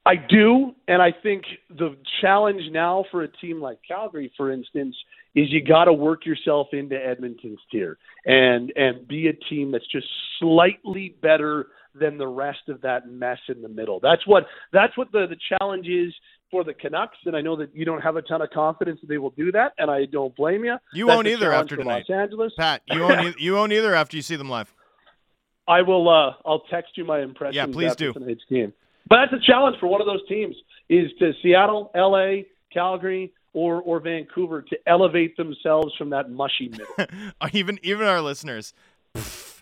I do, and I think the challenge now for a team like Calgary, for instance, is you got to work yourself into Edmonton's tier and and be a team that's just slightly better than the rest of that mess in the middle. That's what that's what the the challenge is for the Canucks, and I know that you don't have a ton of confidence that they will do that, and I don't blame you. You That's won't either after tonight. Los Angeles. Pat, you won't e- you won't either after you see them live. [LAUGHS] I will. Uh, I'll text you my impressions. Yeah, please do. tonight's game. But that's a challenge for one of those teams: is to Seattle, L.A., Calgary, or or Vancouver to elevate themselves from that mushy middle. [LAUGHS] even even our listeners pff, s-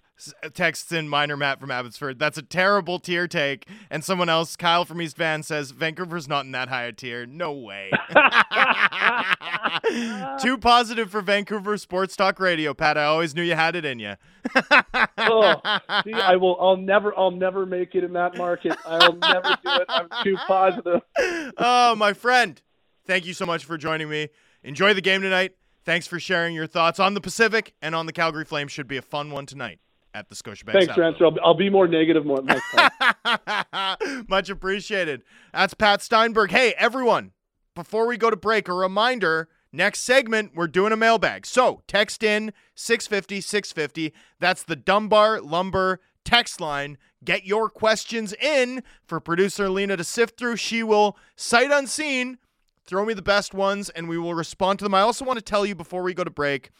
Uh, texts in minor Matt from Abbotsford. That's a terrible tier take. And someone else, Kyle from East Van, says Vancouver's not in that high a tier. No way. [LAUGHS] [LAUGHS] Too positive for Vancouver Sports Talk Radio, Pat. I always knew you had it in you. [LAUGHS] oh, see, I will. I'll never. I'll never make it in that market. I'll never do it. I'm too positive. oh, my friend. Thank you so much for joining me. Enjoy the game tonight. Thanks for sharing your thoughts on the Pacific and on the Calgary Flames. Should be a fun one tonight at the Scotiabank. Thanks. Drance. I'll, I'll be more negative more next time. [LAUGHS] Much appreciated. That's Pat Steinberg. Hey, everyone, before we go to break, a reminder next segment, we're doing a mailbag. So text in 650 650. That's the Dunbar Lumber text line. Get your questions in for producer Lena to sift through. She will, sight unseen, throw me the best ones and we will respond to them. I also want to tell you before we go to break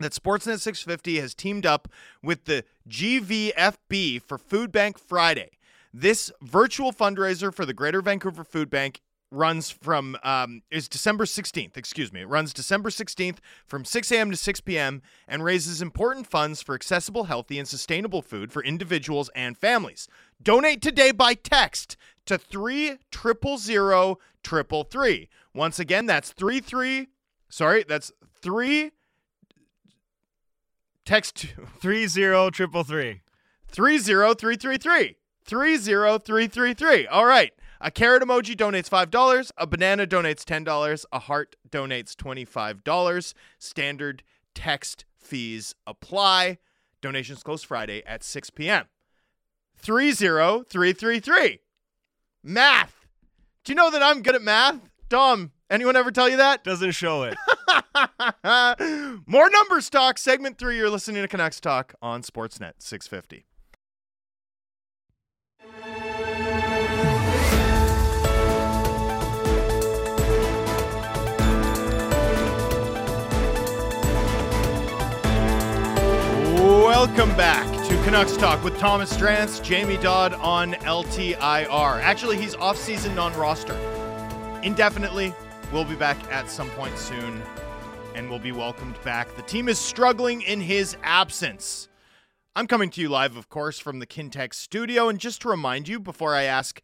that Sportsnet 650 has teamed up with the GVFB for Food Bank Friday. This virtual fundraiser for the Greater Vancouver Food Bank runs from um, is December 16th. Excuse me, it runs December 16th from 6 a.m. to 6 p.m. and raises important funds for accessible, healthy, and sustainable food for individuals and families. Donate today by text to three triple zero triple three. Once again, that's three three. Sorry, that's three Text [LAUGHS] Three zero triple three. 30333. 30333. All right. A carrot emoji donates $5. A banana donates $10. A heart donates $25. Standard text fees apply. Donations close Friday at 6 p.m. 30333. Math. Do you know that I'm good at math? Dom, anyone ever tell you that? [LAUGHS] Doesn't show it. More numbers talk. Segment three. You're listening to Canucks Talk on Sportsnet 650. Welcome back to Canucks Talk with Thomas Drance, Jamie Dodd on LTIR. Actually, he's off-season non-roster indefinitely. We'll be back at some point soon and we'll be welcomed back. The team is struggling in his absence. I'm coming to you live, of course, from the Kintec studio. And just to remind you, before I ask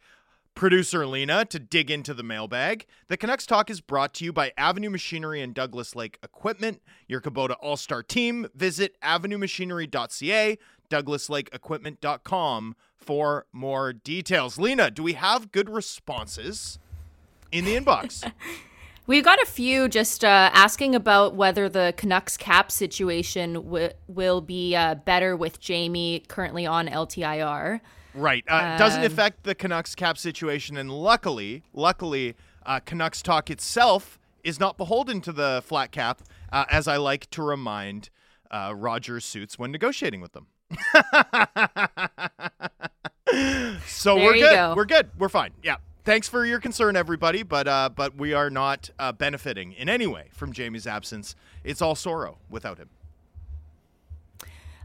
producer Lena to dig into the mailbag, the Canucks Talk is brought to you by Avenue Machinery and Douglas Lake Equipment, your Kubota All Star team. Visit avenuemachinery.ca, douglaslakeequipment.com for more details. Lena, do we have good responses in the inbox? [LAUGHS] We've got a few just uh, asking about whether the Canucks cap situation w- will be uh, better with Jamie currently on LTIR. Right. Uh, doesn't Um, affect the Canucks cap situation, and luckily, luckily, uh, Canucks talk itself is not beholden to the flat cap, uh, as I like to remind uh, Roger suits when negotiating with them. [LAUGHS] so There we're good. go. We're good. We're fine. Yeah. Thanks for your concern, everybody, but uh, but we are not uh, benefiting in any way from Jamie's absence. It's all sorrow without him.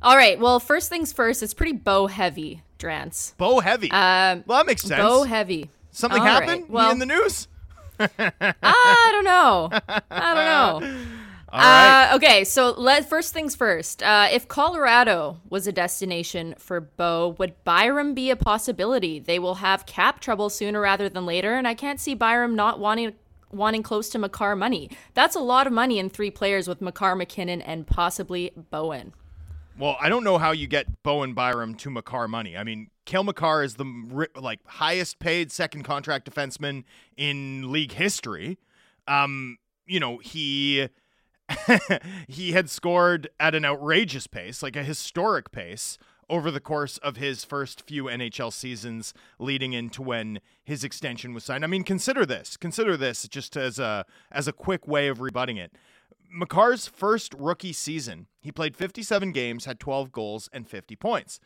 All right. Well, first things first, it's pretty Bo heavy, Drance. Bo heavy. Um, well, that makes sense. Bo heavy. Something All right, happened He well- in the news. [LAUGHS] I don't know. I don't know. [LAUGHS] Right. Uh, okay, so let first things first. Uh, if Colorado was a destination for Bo, would Byram be a possibility? They will have cap trouble sooner rather than later, and I can't see Byram not wanting wanting close to Makar money. That's a lot of money in three players with Makar, MacKinnon, and possibly Bowen. Well, I don't know how you get Bowen Byram to Makar money. I mean, Cale Makar is the like highest paid second contract defenseman in league history. Um, you know, he [LAUGHS] he had scored at an outrageous pace, like a historic pace over the course of his first few NHL seasons leading into when his extension was signed. I mean, consider this. Consider this just as a as a quick way of rebutting it. Makar's first rookie season, he played 57 games, had 12 goals and 50 points.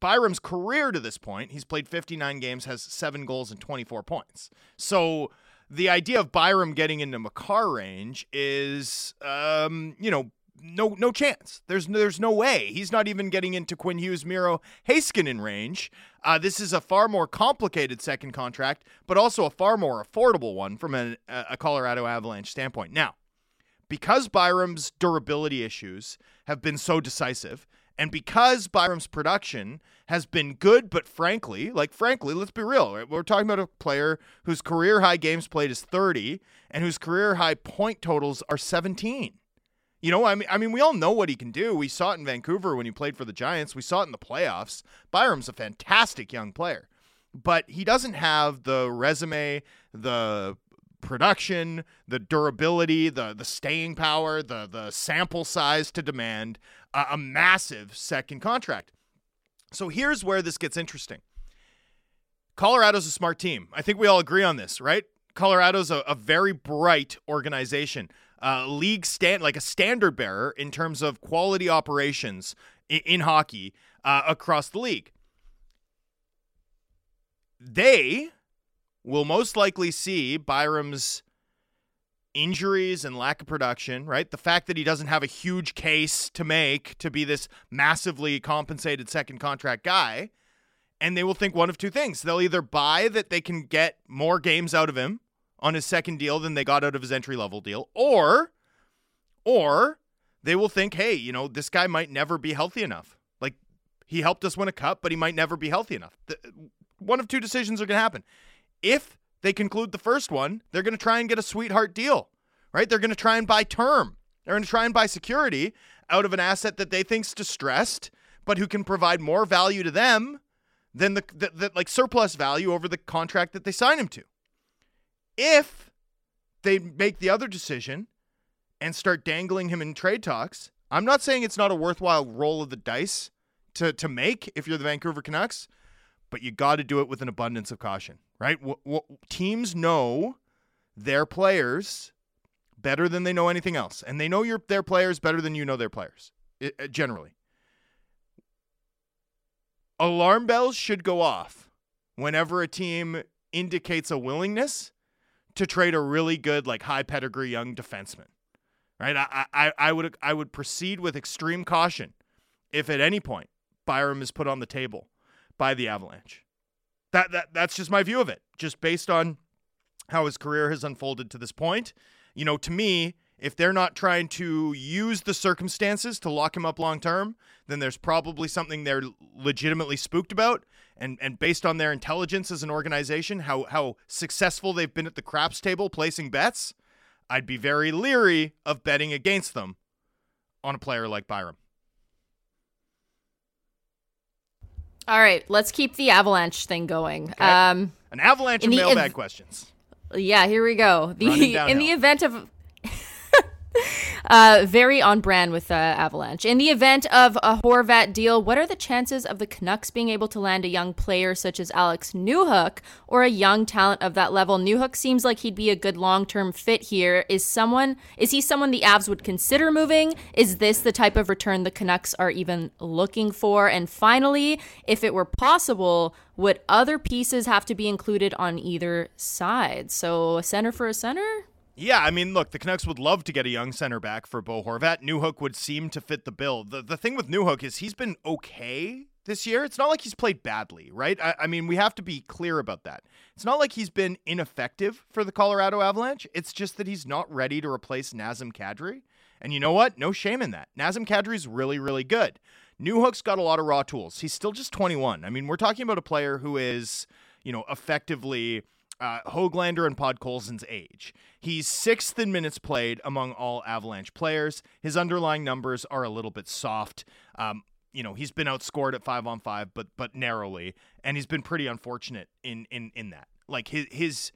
Byram's career to this point, he's played 59 games, has 7 goals and 24 points. So the idea of Byram getting into Makar range is um, you know, no no chance. There's no, there's no way. He's not even getting into Quinn Hughes, Miro, Heiskanen range. Uh, this is a far more complicated second contract, but also a far more affordable one from a, a Colorado Avalanche standpoint. Now, because Byram's durability issues have been so decisive, and because Byram's production has been good, but frankly, like frankly, let's be real. Right? We're talking about a player whose career high games played is 30 and whose career high point totals are 17. You know, I mean, I mean, we all know what he can do. We saw it in Vancouver when he played for the Giants. We saw it in the playoffs. Byram's a fantastic young player, but he doesn't have the resume, the production, the durability, the the staying power, the the sample size to demand a, a massive second contract. So here's where this gets interesting. Colorado's a smart team. I think we all agree on this, right? Colorado's a, a very bright organization, uh, league stand like a standard bearer in terms of quality operations in, in hockey uh, across the league. They will most likely see Byram's injuries and lack of production, right? The fact that he doesn't have a huge case to make to be this massively compensated second contract guy. And they will think one of two things. They'll either buy that they can get more games out of him on his second deal than they got out of his entry level deal, or or they will think, hey, you know, this guy might never be healthy enough. Like he helped us win a cup, but he might never be healthy enough. The, one of two decisions are going to happen. If they conclude the first one, they're going to try and get a sweetheart deal, right? They're going to try and buy term. They're going to try and buy security out of an asset that they think's distressed, but who can provide more value to them than the, the, the like surplus value over the contract that they sign him to. If they make the other decision and start dangling him in trade talks, I'm not saying it's not a worthwhile roll of the dice to to make if you're the Vancouver Canucks, but you got to do it with an abundance of caution, right? W- w- teams know their players better than they know anything else, and they know your their players better than you know their players. It, uh, generally, alarm bells should go off whenever a team indicates a willingness to trade a really good, like high pedigree young defenseman. Right? I, I, I would I would proceed with extreme caution if at any point Byram is put on the table by the Avalanche. That that that's just my view of it, just based on how his career has unfolded to this point. You know, to me, if they're not trying to use the circumstances to lock him up long term, then there's probably something they're legitimately spooked about. And and based on their intelligence as an organization, how how successful they've been at the craps table placing bets, I'd be very leery of betting against them on a player like Byram. All right, let's keep the Avalanche thing going. Okay. Um, An avalanche of mailbag ev- questions. yeah, here we go. The in the event of uh, very on brand with uh, Avalanche. In the event of a Horvat deal, what are the chances of the Canucks being able to land a young player such as Alex Newhook or a young talent of that level? Newhook seems like he'd be a good long-term fit here. Is someone is he someone the Avs would consider moving? Is this the type of return the Canucks are even looking for? And finally, if it were possible, would other pieces have to be included on either side? So a center for a center? Yeah, I mean, look, the Canucks would love to get a young center back for Bo Horvat. Newhook would seem to fit the bill. The the thing with Newhook is he's been okay this year. It's not like he's played badly, right? I, I mean, we have to be clear about that. It's not like he's been ineffective for the Colorado Avalanche. It's just that he's not ready to replace Nazem Kadri. And you know what? No shame in that. Nazem Kadri's really, really good. Newhook's got a lot of raw tools. He's still just 21. I mean, we're talking about a player who is, you know, effectively uh, Hoglander and Podkolzin's age. He's sixth in minutes played among all Avalanche players. His underlying numbers are a little bit soft. Um, you know, he's been outscored at five on five, but but narrowly, and he's been pretty unfortunate in in in that. Like his his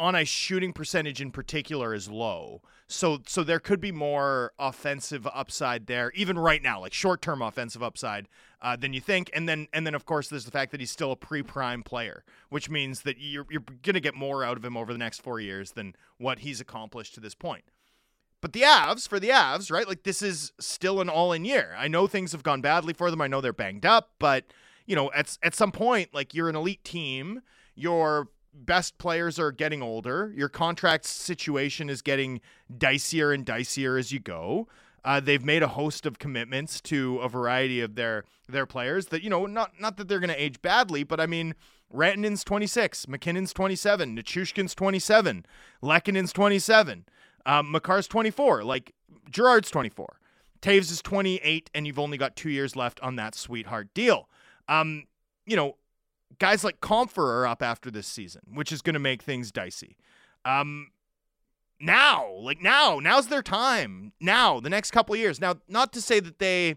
on ice shooting percentage in particular is low. So so there could be more offensive upside there, even right now, like short term offensive upside uh, than you think. And then and then of course there's the fact that he's still a pre prime player, which means that you're you're gonna get more out of him over the next four years than what he's accomplished to this point. But the Avs, for the Avs, right? Like this is still an all-in year. I know things have gone badly for them. I know they're banged up, but you know, at at some point, like you're an elite team, your best players are getting older, your contract situation is getting dicier and dicier as you go. Uh, they've made a host of commitments to a variety of their their players that you know not not that they're going to age badly, but I mean Rantanen's 26, MacKinnon's 27, Nichushkin's 27, Lehkonen's 27, um, Makar's 24, like Girard's 24, Toews is 28, and you've only got two years left on that sweetheart deal. Um, you know, guys like Compher are up after this season, which is going to make things dicey. Um, now, like now, now's their time. Now, the next couple years. Now, not to say that they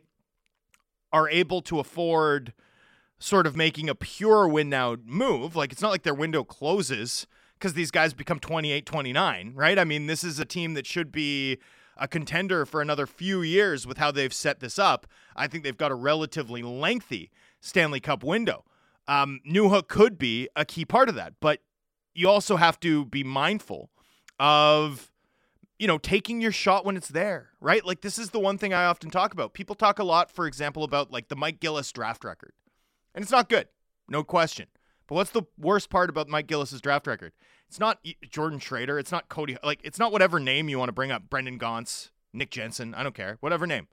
are able to afford sort of making a pure win now move. Like it's not like their window closes because these guys become 28, 29, right? I mean, this is a team that should be a contender for another few years with how they've set this up. I think they've got a relatively lengthy Stanley Cup window. Um, Newhook could be a key part of that, but you also have to be mindful of you know taking your shot when it's there right? Like this is the one thing i often talk about. People talk a lot for example about like the mike gillis draft record and it's not good no question. But what's the worst part about mike gillis's draft record? It's not jordan schroeder it's not cody like it's not whatever name you want to bring up brendan gaunce nick jensen i don't care whatever name.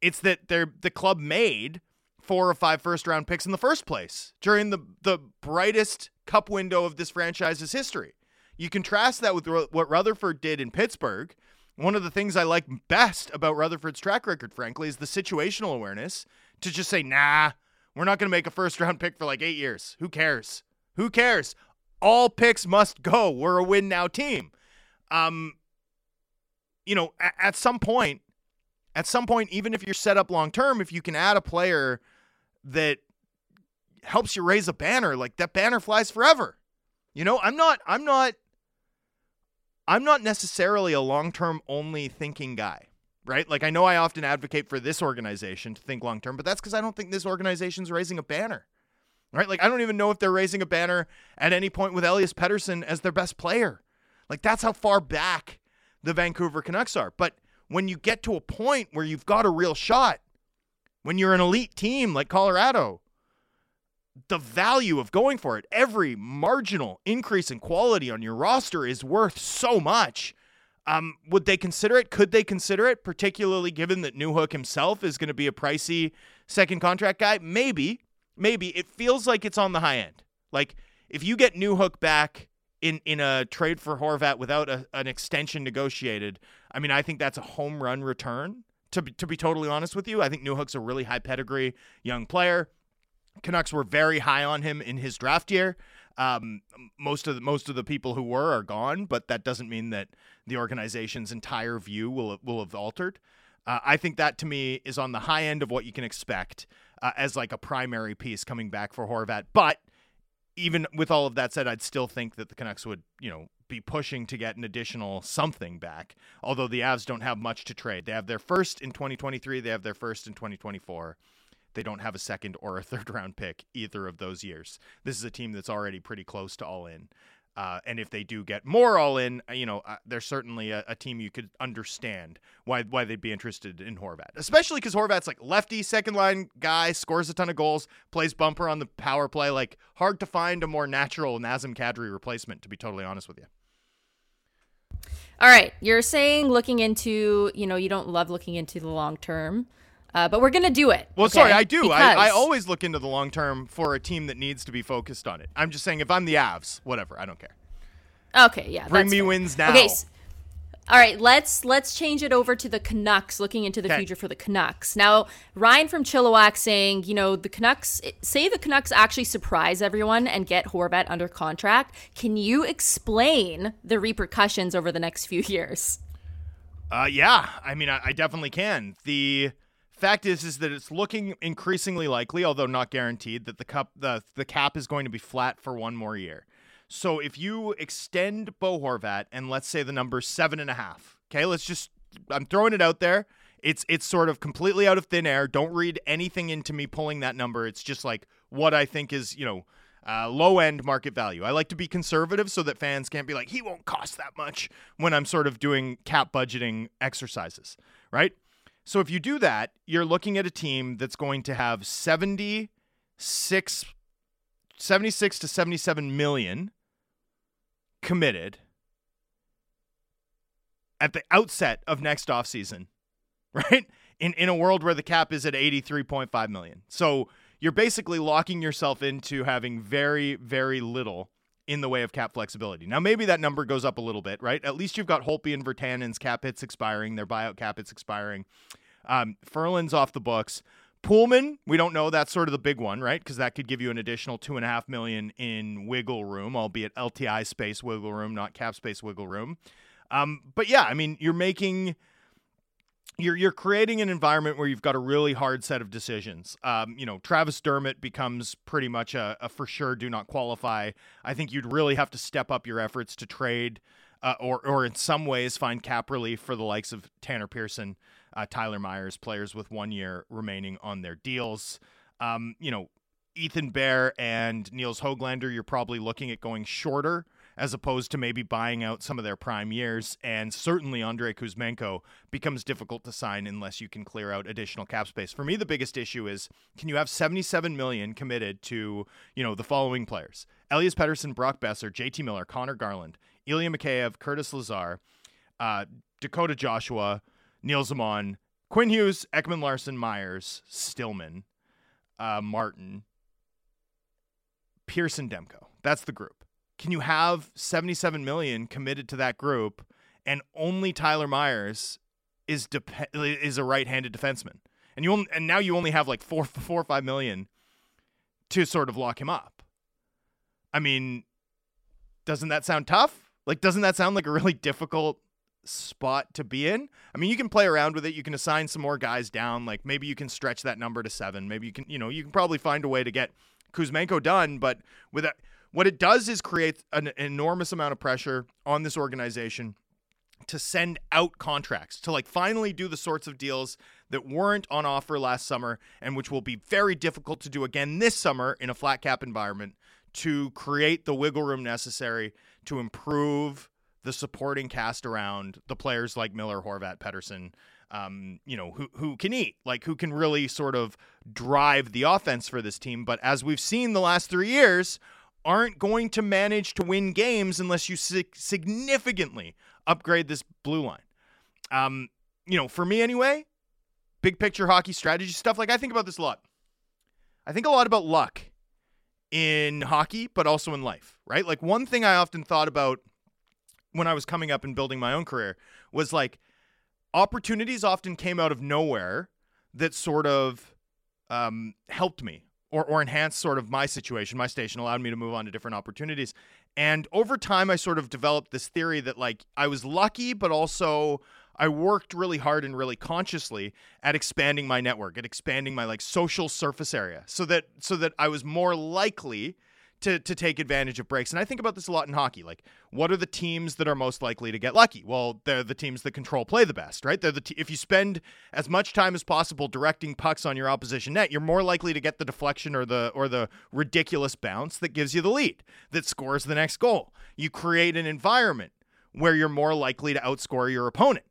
It's that they're the club made four or five first round picks in the first place during the the brightest cup window of this franchise's history. You contrast that with what Rutherford did in Pittsburgh. One of the things I like best about Rutherford's track record, frankly, is the situational awareness to just say, nah, we're not going to make a first round pick for like eight years. Who cares? Who cares? All picks must go. We're a win now team. Um, you know, at, at some point, at some point, even if you're set up long term, if you can add a player that helps you raise a banner, like that banner flies forever. You know, I'm not, I'm not, I'm not necessarily a long term only thinking guy, right? Like I know I often advocate for this organization to think long term, but that's because I don't think this organization's raising a banner. Right? Like I don't even know if they're raising a banner at any point with Elias Pettersson as their best player. Like that's how far back the Vancouver Canucks are. But when you get to a point where you've got a real shot, when you're an elite team like Colorado, the value of going for it, every marginal increase in quality on your roster is worth so much. Um, would they consider it? Could they consider it, particularly given that Newhook himself is going to be a pricey second contract guy? Maybe, maybe. It feels like it's on the high end. Like if you get Newhook back in in a trade for Horvat without a, an extension negotiated, I mean, I think that's a home run return. To be, to be totally honest with you, I think Newhook's a really high pedigree young player. Canucks were very high on him in his draft year. Um, most of the most of the people who were are gone, but that doesn't mean that the organization's entire view will will have altered. Uh, I think that to me is on the high end of what you can expect uh, as like a primary piece coming back for Horvat. But even with all of that said, I'd still think that the Canucks would, you know, be pushing to get an additional something back. Although the Avs don't have much to trade. They have their first in 2023, they have their first in 2024. They don't have a second or a [LAUGHS] third round pick either of those years. This is a team that's already pretty close to all in. Uh, and if they do get more all in, uh, you know, uh, they're certainly a, a, team you could understand why why they'd be interested in Horvat, especially because Horvat's like lefty second line guy, scores a ton of goals, plays bumper on the power play. Like hard to find a more natural Nazem Kadri replacement, to be totally honest with you. All right, you're saying looking into, you know, you don't love looking into the long term. Uh, but we're gonna do it. Well, okay? sorry, I do. Because... I, I always look into the long term for a team that needs to be focused on it. I'm just saying, if I'm the Avs, whatever, I don't care. Okay, yeah. Bring me fair. wins now. Okay. So, all right, let's let's change it over to the Canucks, looking into the okay. future for the Canucks. Now, Ryan from Chilliwack saying, you know, the Canucks say the Canucks actually surprise everyone and get Horvat under contract. Can you explain the repercussions over the next few [LAUGHS] years? Uh, yeah, I mean, I, I definitely can. The fact is is that it's looking increasingly likely, although not guaranteed, that the cup the the cap is going to be flat for one more year. So if you extend Bo Horvat and let's say the number seven and a half, okay, let's just I'm throwing it out there. It's it's sort of completely out of thin air. Don't read anything into me pulling that number. It's just like what I think is you know uh, low end market value. I like to be conservative so that fans can't be like he won't cost that much when I'm sort of doing cap budgeting exercises, right? So if you do that, you're looking at a team that's going to have 76 76 to 77 million committed at the outset of next offseason, [LAUGHS] right? In in a world where the cap is at 83.5 million. So you're basically locking yourself into having very very little in the way of cap flexibility. Now, maybe that number goes up a little bit, right? At least you've got Holtby and Virtanen's cap hits expiring, their buyout cap hits expiring. Um, off the books. Poolman, we don't know. That's sort of the big one, right? Because that could give you an additional two and a half million in wiggle room, albeit LTI space wiggle room, not cap space wiggle room. Um, but yeah, I mean, you're making you're you're creating an environment where you've got a really hard set of decisions. Um, you know, Travis Dermott becomes pretty much a, a, for sure do not qualify. I think you'd really have to step up your efforts to trade, uh, or or in some ways find cap relief for the likes of Tanner Pearson, uh, Tyler Myers, players with one year remaining on their deals. Um, you know, Ethan Bear and Nils Hoglander, you're probably looking at going shorter as opposed to maybe buying out some of their prime years. And certainly Andrei Kuzmenko becomes difficult to sign unless you can clear out additional cap space. For me, the biggest issue is can you have 77 million committed to, you know, the following players? Elias Pettersson, Brock Boeser, JT Miller, Conor Garland, Ilya Mikheyev, Curtis Lazar, uh, Dakota Joshua, Nils Aman, Quinn Hughes, Ekman Larsson, Myers, Stillman, uh, Martin, Pearson Demko. That's the group can you have 77 million committed to that group and only Tyler Myers is dep- is a right-handed defenseman. And you only, and now you only have like 4 [LAUGHS] 4 or 5 million to sort of lock him up. I mean, doesn't that sound tough? Like doesn't that sound like a really difficult spot to be in. I mean, you can play around with it. You can assign some more guys down. Like maybe you can stretch that number to seven. Maybe you can, you know, you can probably find a way to get Kuzmenko done. But with that, what it does is create an enormous amount of pressure on this organization to send out contracts to like finally do the sorts of deals that weren't on offer last summer and which will be very difficult to do again this summer in a flat cap environment to create the wiggle room necessary to improve the supporting cast around the players like Miller, Horvat, Pettersson, um, you know, who who can eat, like who can really sort of drive the offense for this team. But as we've seen the last three years, aren't going to manage to win games unless you significantly upgrade this blue line. Um, you know, for me anyway, big picture hockey strategy stuff. Like I think about this a lot. I think a lot about luck in hockey, but also in life, right? Like one thing I often thought about when I was coming up and building my own career was like opportunities often came out of nowhere that sort of um, helped me or, or enhanced sort of my situation, my station, allowed me to move on to different opportunities. And over time, I sort of developed this theory that like I was lucky, but also I worked really hard and really consciously at expanding my network, at expanding my like social surface area, so that so that I was more likely to to take advantage of breaks. And I think about this a lot in hockey. Like, what are the teams that are most likely to get lucky? Well, they're the teams that control play the best, right? They're the t- if you spend as much time as possible directing pucks on your opposition net, you're more likely to get the deflection or the or the ridiculous bounce that gives you the lead, that scores the next goal. You create an environment where you're more likely to outscore your opponent.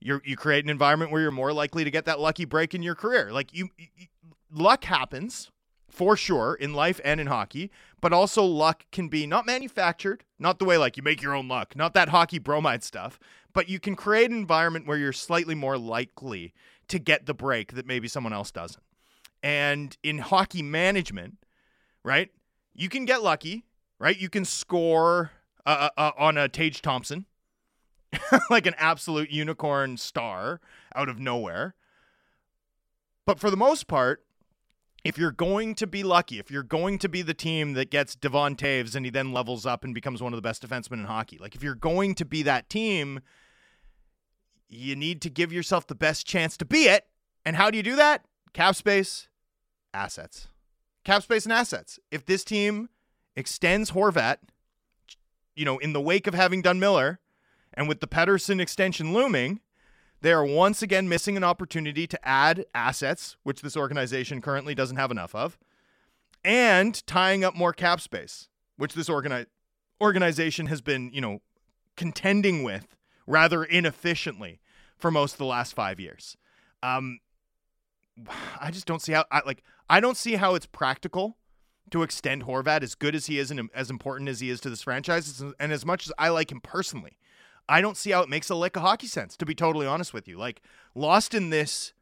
You you create an environment where you're more likely to get that lucky break in your career. Like you, you luck happens for sure in life and in hockey, but also luck can be not manufactured, not the way like you make your own luck, not that hockey bromide stuff, but you can create an environment where you're slightly more likely to get the break that maybe someone else doesn't. And in hockey management, right, you can get lucky, right? You can score uh, uh, uh on a Tage Thompson, [LAUGHS] like an absolute unicorn star out of nowhere. But for the most part, if you're going to be lucky, if you're going to be the team that gets Devon Toews and he then levels up and becomes one of the best defensemen in hockey, like if you're going to be that team, you need to give yourself the best chance to be it. And how do you do that? Cap space, assets. Cap space and assets. If this team extends Horvat, you know, in the wake of having done Miller and with the Pettersson extension looming, they are once again missing an opportunity to add assets, which this organization currently doesn't have enough of, and tying up more cap space, which this organi- organization has been, you know, contending with rather inefficiently for most of the last five years. Um, I just don't see how, I, like, I don't see how it's practical to extend Horvat as good as he is and as important as he is to this franchise, and as much as I like him personally. I don't see how it makes a lick of hockey sense, to be totally honest with you. Like, lost in this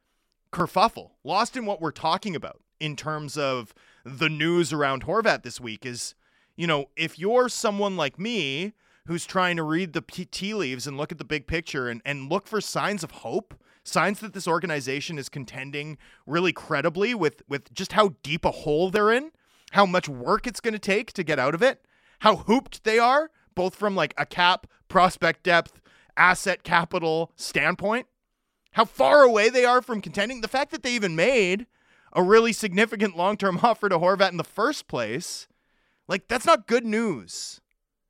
kerfuffle, lost in what we're talking about in terms of the news around Horvat this week is, you know, if you're someone like me who's trying to read the tea leaves and look at the big picture and, and look for signs of hope, signs that this organization is contending really credibly with, with just how deep a hole they're in, how much work it's going to take to get out of it, how hooped they are both from like a cap, prospect depth, asset capital standpoint. How far away they are from contending. The fact that they even made a really significant long term [LAUGHS] offer to Horvat in the first place, like, that's not good news.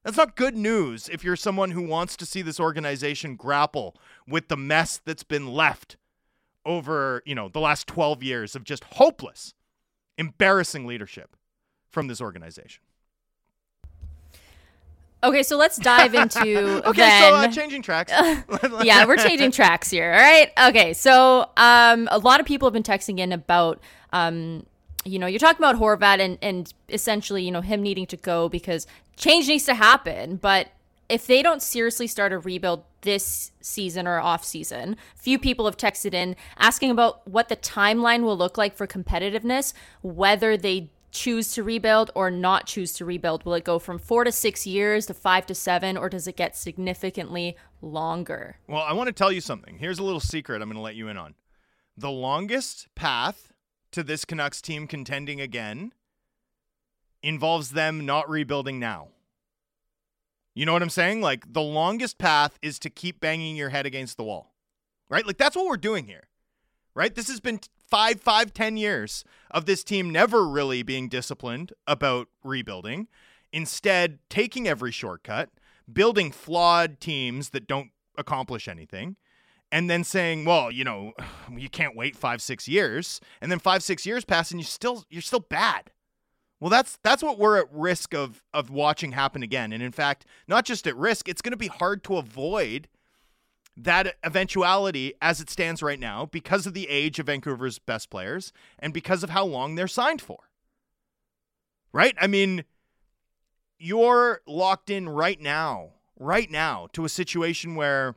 That's not good news if you're someone who wants to see this organization grapple with the mess that's been left over, you know, the last 12 years of just hopeless, embarrassing leadership from this organization. Okay, so let's dive into [LAUGHS] okay, then. so uh, changing tracks. [LAUGHS] [LAUGHS] yeah, we're changing tracks here. All right. Okay, so um, a lot of people have been texting in about, um, you know, you're talking about Horvat and and essentially, you know, him needing to go because change needs to happen. But if they don't seriously start a rebuild this season or off season, few people have texted in asking about what the timeline will look like for competitiveness, whether they choose to rebuild or not choose to rebuild? Will it go from four to six years to five to seven, or does it get significantly longer? Well, I want to tell you something. Here's a little secret I'm going to let you in on. The longest path to this Canucks team contending again involves them not rebuilding now. You know what I'm saying? Like the longest path is to keep banging your head against the wall, right? Like that's what we're doing here, right? This has been five, five, ten years of this team never really being disciplined about rebuilding, instead taking every shortcut, building flawed teams that don't accomplish anything, and then saying, "Well, you know, [SIGHS] you can't wait five, six years," and then five, six years pass, and you still you're still bad. Well, that's that's what we're at risk of of watching happen again. And in fact, not just at risk, it's going to be hard to avoid that eventuality as it stands right now because of the age of Vancouver's best players and because of how long they're signed for. Right? I mean, you're locked in right now, right now to a situation where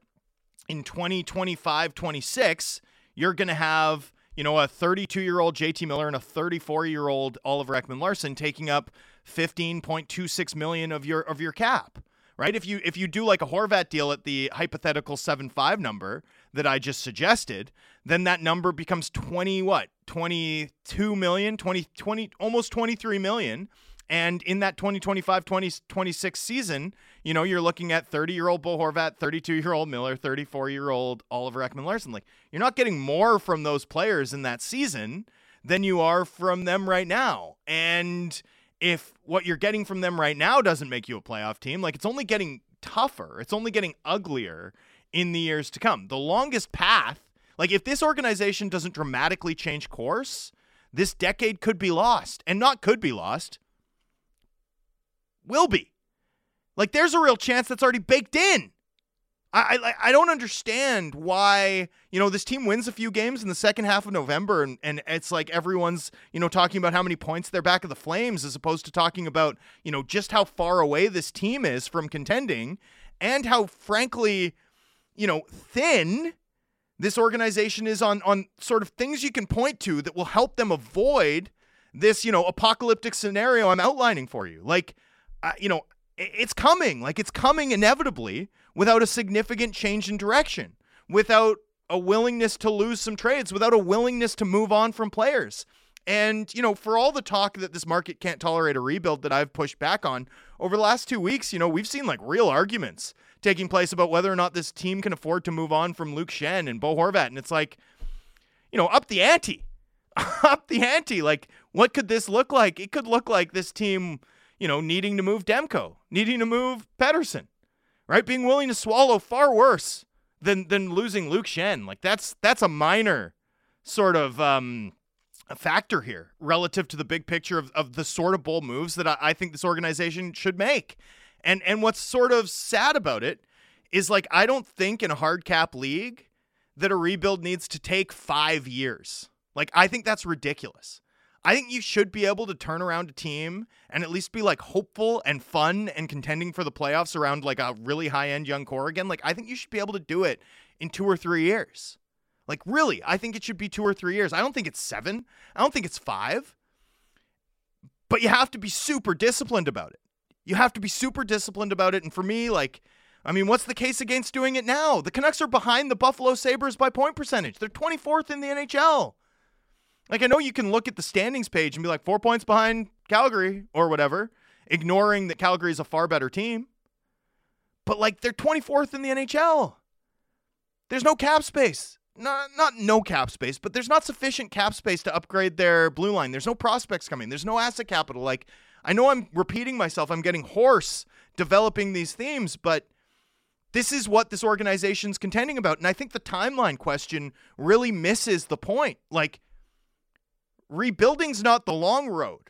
in 2025, 26, you're going to have you know, a 32 year old JT Miller and a 34 year old Oliver Ekman Larsson taking up 15.26 million of your of your cap. Right? If you if you do like a Horvat deal at the hypothetical 7-5 number that I just suggested, then that number becomes 20 what? 22 million, 20 20 almost 23 million and in that 2025 2026 season, you know, you're looking at 30 year old Bo Horvat, 32 year old Miller, 34 year old Oliver Ekman Larsson. Like, you're not getting more from those players in that season than you are from them right now. And if what you're getting from them right now doesn't make you a playoff team, like, it's only getting tougher, it's only getting uglier in the years to come. The longest path, like, if this organization doesn't dramatically change course, this decade could be lost and not could be lost will be. Like there's a real chance that's already baked in. I, I, I don't understand why you know this team wins a few games in the second half of November and, and it's like everyone's you know talking about how many points they're back of the Flames as opposed to talking about you know just how far away this team is from contending and how frankly you know thin this organization is on on sort of things you can point to that will help them avoid this you know apocalyptic scenario I'm outlining for you like uh, you know, it's coming. Like it's coming inevitably without a significant change in direction, without a willingness to lose some trades, without a willingness to move on from players. And, you know, for all the talk that this market can't tolerate a rebuild that I've pushed back on over the last two weeks, you know, we've seen like real arguments taking place about whether or not this team can afford to move on from Luke Schenn and Bo Horvat. And it's like, you know, up the ante. [LAUGHS] up the ante. Like, what could this look like? It could look like this team you know, needing to move Demko, needing to move Pettersson, right? Being willing to swallow far worse than than losing Luke Schenn. Like that's that's a minor sort of um, factor here relative to the big picture of, of the sort of bold moves that I, I think this organization should make. And and what's sort of sad about it is like I don't think in a hard cap league that a rebuild needs to take five years. Like I think that's ridiculous. I think you should be able to turn around a team and at least be like hopeful and fun and contending for the playoffs around like a really high end young core again. Like, I think you should be able to do it in two or three years. Like, really, I think it should be two or three years. I don't think it's seven, I don't think it's five. But you have to be super disciplined about it. You have to be super disciplined about it. And for me, like, I mean, what's the case against doing it now? The Canucks are behind the Buffalo Sabres by point percentage. They're 24th in the NHL. Like I know you can look at the standings page and be like four points behind Calgary or whatever, ignoring that Calgary is a far better team. But like they're 24th in the NHL. There's no cap space. Not not no cap space, but there's not sufficient cap space to upgrade their blue line. There's no prospects coming. There's no asset capital. Like I know I'm repeating myself. I'm getting hoarse developing these themes, but this is what this organization's contending about. And I think the timeline question really misses the point. Like rebuilding's not the long road.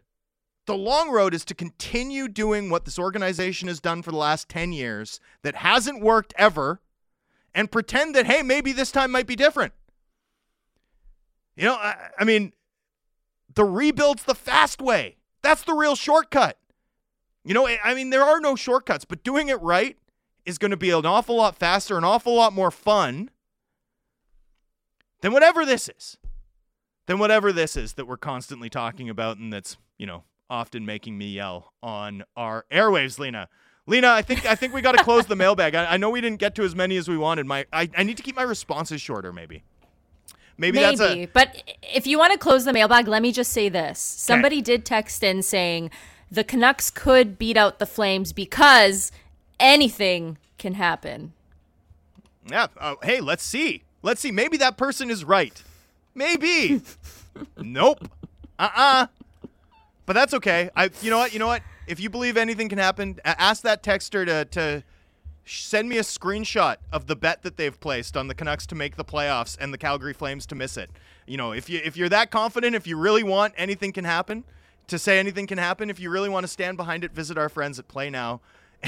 The long road is to continue doing what this organization has done for the last 10 years that hasn't worked ever and pretend that, hey, maybe this time might be different. You know, I, I mean, the rebuild's the fast way. That's the real shortcut. You know, I mean, there are no shortcuts, but doing it right is going to be an awful lot faster, an awful lot more fun than whatever this is than whatever this is that we're constantly talking about and that's, you know, often making me yell on our airwaves, Lena. Lena, I think I think we got to close the mailbag. I, I, know we didn't get to as many as we wanted. My I, I need to keep my responses shorter, maybe. Maybe, Maybe, that's a. But if you want to close the mailbag, let me just say this. Somebody did text in saying the Canucks could beat out the Flames because anything can happen. Yeah. Uh, hey, let's see. Let's see. Maybe that person is right. Maybe. nope. Uh-uh. But that's okay. I. You know what? You know what? If you believe anything can happen, ask that texter to to send me a screenshot of the bet that they've placed on the Canucks to make the playoffs and the Calgary Flames to miss it. You know, if you if you're that confident, if you really want anything can happen, to say anything can happen, if you really want to stand behind it, visit our friends at PlayNow.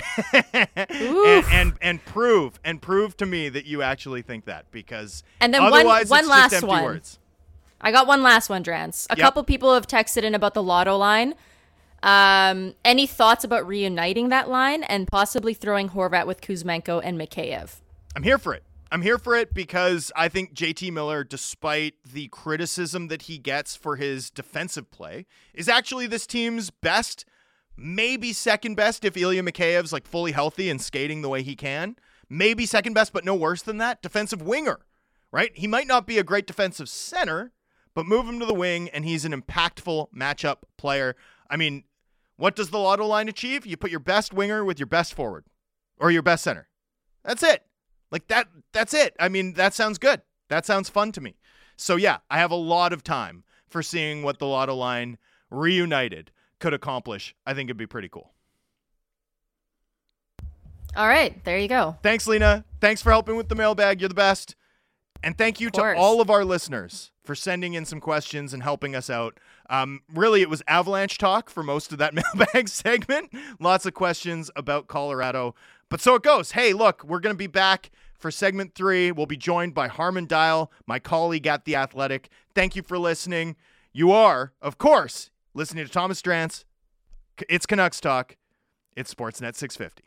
[LAUGHS] and, and, and prove and prove to me that you actually think that because and then otherwise one, one last one. words. I got one last one, Drance. A Yep. couple people have texted in about the lotto line. Um, any thoughts about reuniting that line and possibly throwing Horvat with Kuzmenko and Mikheyev? I'm here for it. I'm here for it because I think JT Miller, despite the criticism that he gets for his defensive play, is actually this team's best, maybe second best if Ilya Mikheyev's like fully healthy and skating the way he can. Maybe second best, but no worse than that. Defensive winger, right? He might not be a great defensive center, but move him to the wing and he's an impactful matchup player. I mean, what does the lotto line achieve? You put your best winger with your best forward or your best center. That's it. Like that that's it. I mean, that sounds good. That sounds fun to me. So yeah, I have a lot of time for seeing what the lotto line reunited could accomplish. I think it'd be pretty cool. All right, there you go. Thanks, Lena. Thanks for helping with the mailbag. You're the best. And thank you to all of our listeners for sending in some questions and helping us out. Um, really, it was avalanche talk for most of that [LAUGHS] mailbag segment. Lots of questions about Colorado. But so it goes. Hey, look, we're going to be back for segment three. We'll be joined by Harman Dayal, my colleague at The Athletic. Thank you for listening. You are, of course, listening to Thomas Drance. It's Canucks Talk. It's Sportsnet 650.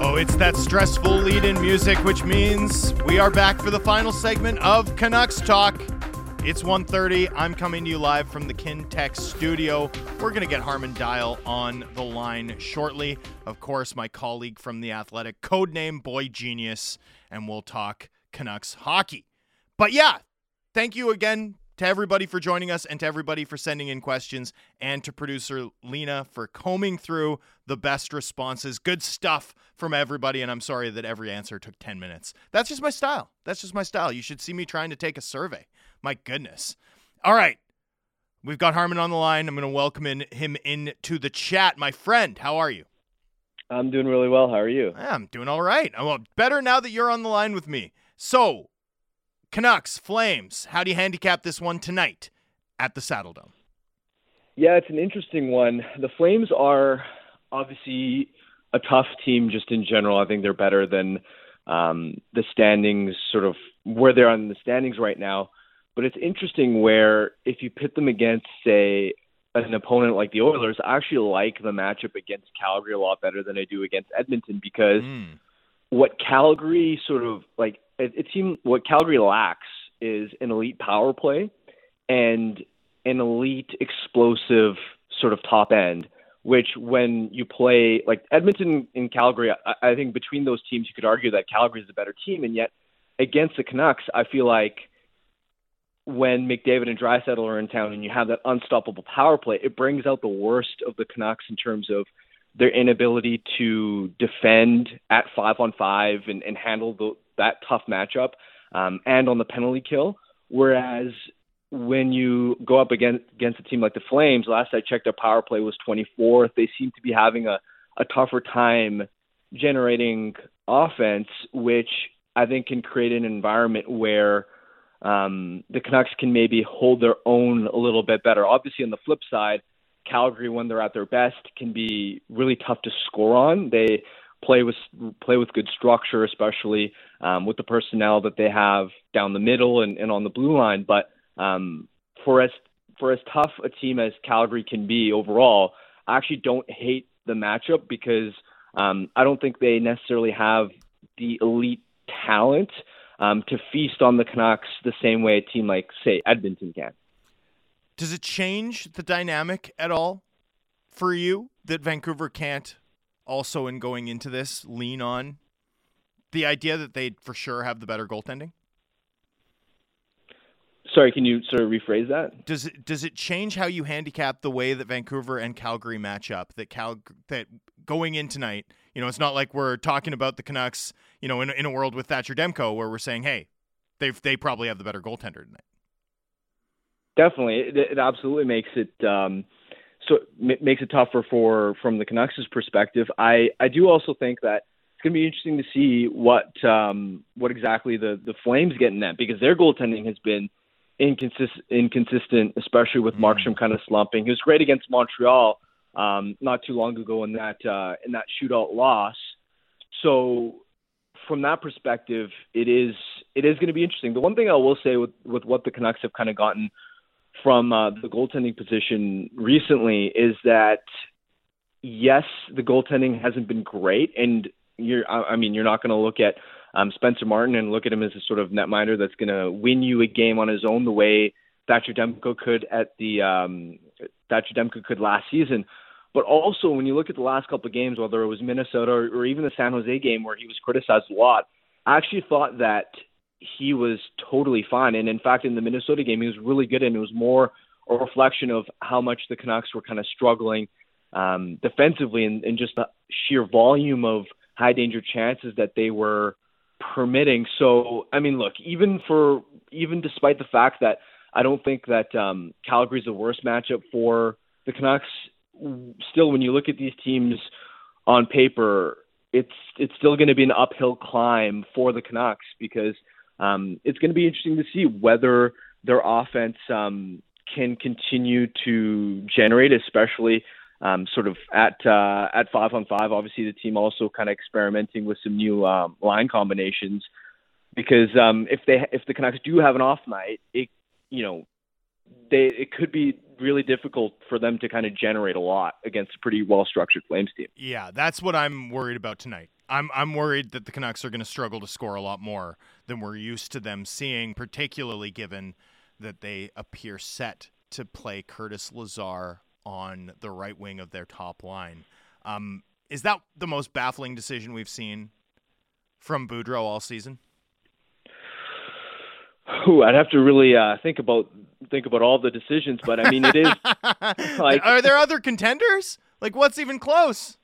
Oh, it's that stressful lead in music, which means we are back for the final segment of Canucks Talk. It's 1.30. I'm coming to you live from the Kintec studio. We're going to get Harman Dayal on the line shortly. Of course, my colleague from The Athletic, codename Boy Genius, and we'll talk Canucks hockey. But yeah, thank you again to everybody for joining us and to everybody for sending in questions and to producer Lena for combing through the best responses. Good stuff from everybody and I'm sorry that every answer took 10 minutes. That's just my style. That's just my style. You should see me trying to take a survey. My goodness. All right. We've got Harman on the line. I'm going to welcome in, him into the chat. My friend, how are you? I'm doing really well. How are you? I'm doing all right. I'm uh, better now that you're on the line with me. So, Canucks, Flames, how do you handicap this one tonight at the Saddledome? Yeah, it's an interesting one. The Flames are obviously a tough team just in general. I think they're better than um, the standings, sort of where they're on the standings right now. But it's interesting where if you pit them against, say, an opponent like the Oilers, I actually like the matchup against Calgary a lot better than I do against Edmonton because Mm. What Calgary sort of like it, it seemed what Calgary lacks is an elite power play and an elite explosive sort of top end. Which when you play like Edmonton and Calgary, I, I think between those teams you could argue that Calgary is the better team, and yet against the Canucks, I feel like when McDavid and Draisaitl are in town and you have that unstoppable power play, it brings out the worst of the Canucks in terms of their inability to defend at five on five and, and handle the, that tough matchup um, and on the penalty kill. Whereas when you go up against against a team like the Flames, last I checked, their power play was 24th. They seem to be having a, a tougher time generating offense, which I think can create an environment where um, the Canucks can maybe hold their own a little bit better. Obviously, on the flip side, Calgary, when they're at their best, can be really tough to score on. They play with play with good structure, especially um, with the personnel that they have down the middle and, and on the blue line. But um, for as for as tough a team as Calgary can be overall, I actually don't hate the matchup because um, I don't think they necessarily have the elite talent um, to feast on the Canucks the same way a team like say Edmonton can. Does it change the dynamic at all for you that Vancouver can't also, in going into this, lean on the idea that they for sure have the better goaltending? Sorry, can you sort of rephrase that? Does it does it change how you handicap the way that Vancouver and Calgary match up? That Cal that going in tonight, you know, it's not like we're talking about the Canucks, you know, in in a world with Thatcher Demko where we're saying, hey, they they probably have the better goaltender tonight. Definitely, it, it absolutely makes it um, so m- makes it tougher for from the Canucks' perspective. I I do also think that it's going to be interesting to see what um, what exactly the the Flames get in that because their goaltending has been inconsistent, inconsistent, especially with Mm. Markstrom kind of slumping. He was great against Montreal um, not too long ago in that uh, in that shootout loss. So from that perspective, it is it is going to be interesting. The one thing I will say with with what the Canucks have kind of gotten from uh, the goaltending position recently is that yes, the goaltending hasn't been great, and you're I mean you're not going to look at um, Spencer Martin and look at him as a sort of netminder that's going to win you a game on his own the way Thatcher Demko could at the um, Thatcher Demko could last season. But also, when you look at the last couple of games, whether it was Minnesota or, or even the San Jose game where he was criticized a lot, I actually thought that he was totally fine. And in fact, in the Minnesota game, he was really good, and it was more a reflection of how much the Canucks were kind of struggling um, defensively and, and just the sheer volume of high danger chances that they were permitting. So, I mean, look, even for even despite the fact that I don't think that um, Calgary's the worst matchup for the Canucks, still, when you look at these teams on paper, it's it's still going to be an uphill climb for the Canucks because um, it's going to be interesting to see whether their offense um, can continue to generate, especially um, sort of at uh, at five on five. Obviously, the team also kind of experimenting with some new um, line combinations because um, if they if the Canucks do have an off night, it you know they it could be really difficult for them to kind of generate a lot against a pretty well structured Flames team. Yeah, that's what I'm worried about tonight. I'm I'm worried that the Canucks are going to struggle to score a lot more than we're used to them seeing, particularly given that they appear set to play Curtis Lazar on the right wing of their top line. Um, is that the most baffling decision we've seen from Boudreau all season? Ooh, I'd have to really uh, think about think about all the decisions, but I mean, it is [LAUGHS] like- are there other contenders? Like, what's even close?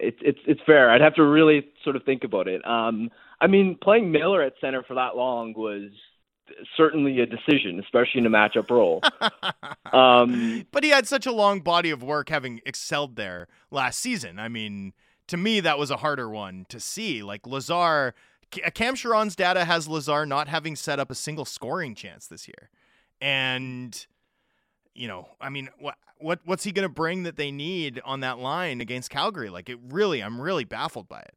it's it's it's fair. I'd have to really sort of think about it. Um, I mean, playing Miller at center for that long was certainly a decision, especially in a matchup role. [LAUGHS] um, but he had such a long body of work having excelled there last season. I mean, to me, that was a harder one to see. Like Lazar, Uh, Cam Charron's data has Lazar not having set up a single scoring chance this year. And, you know, I mean, what, what, what's he going to bring that they need on that line against Calgary? Like, it really, I'm really baffled by it.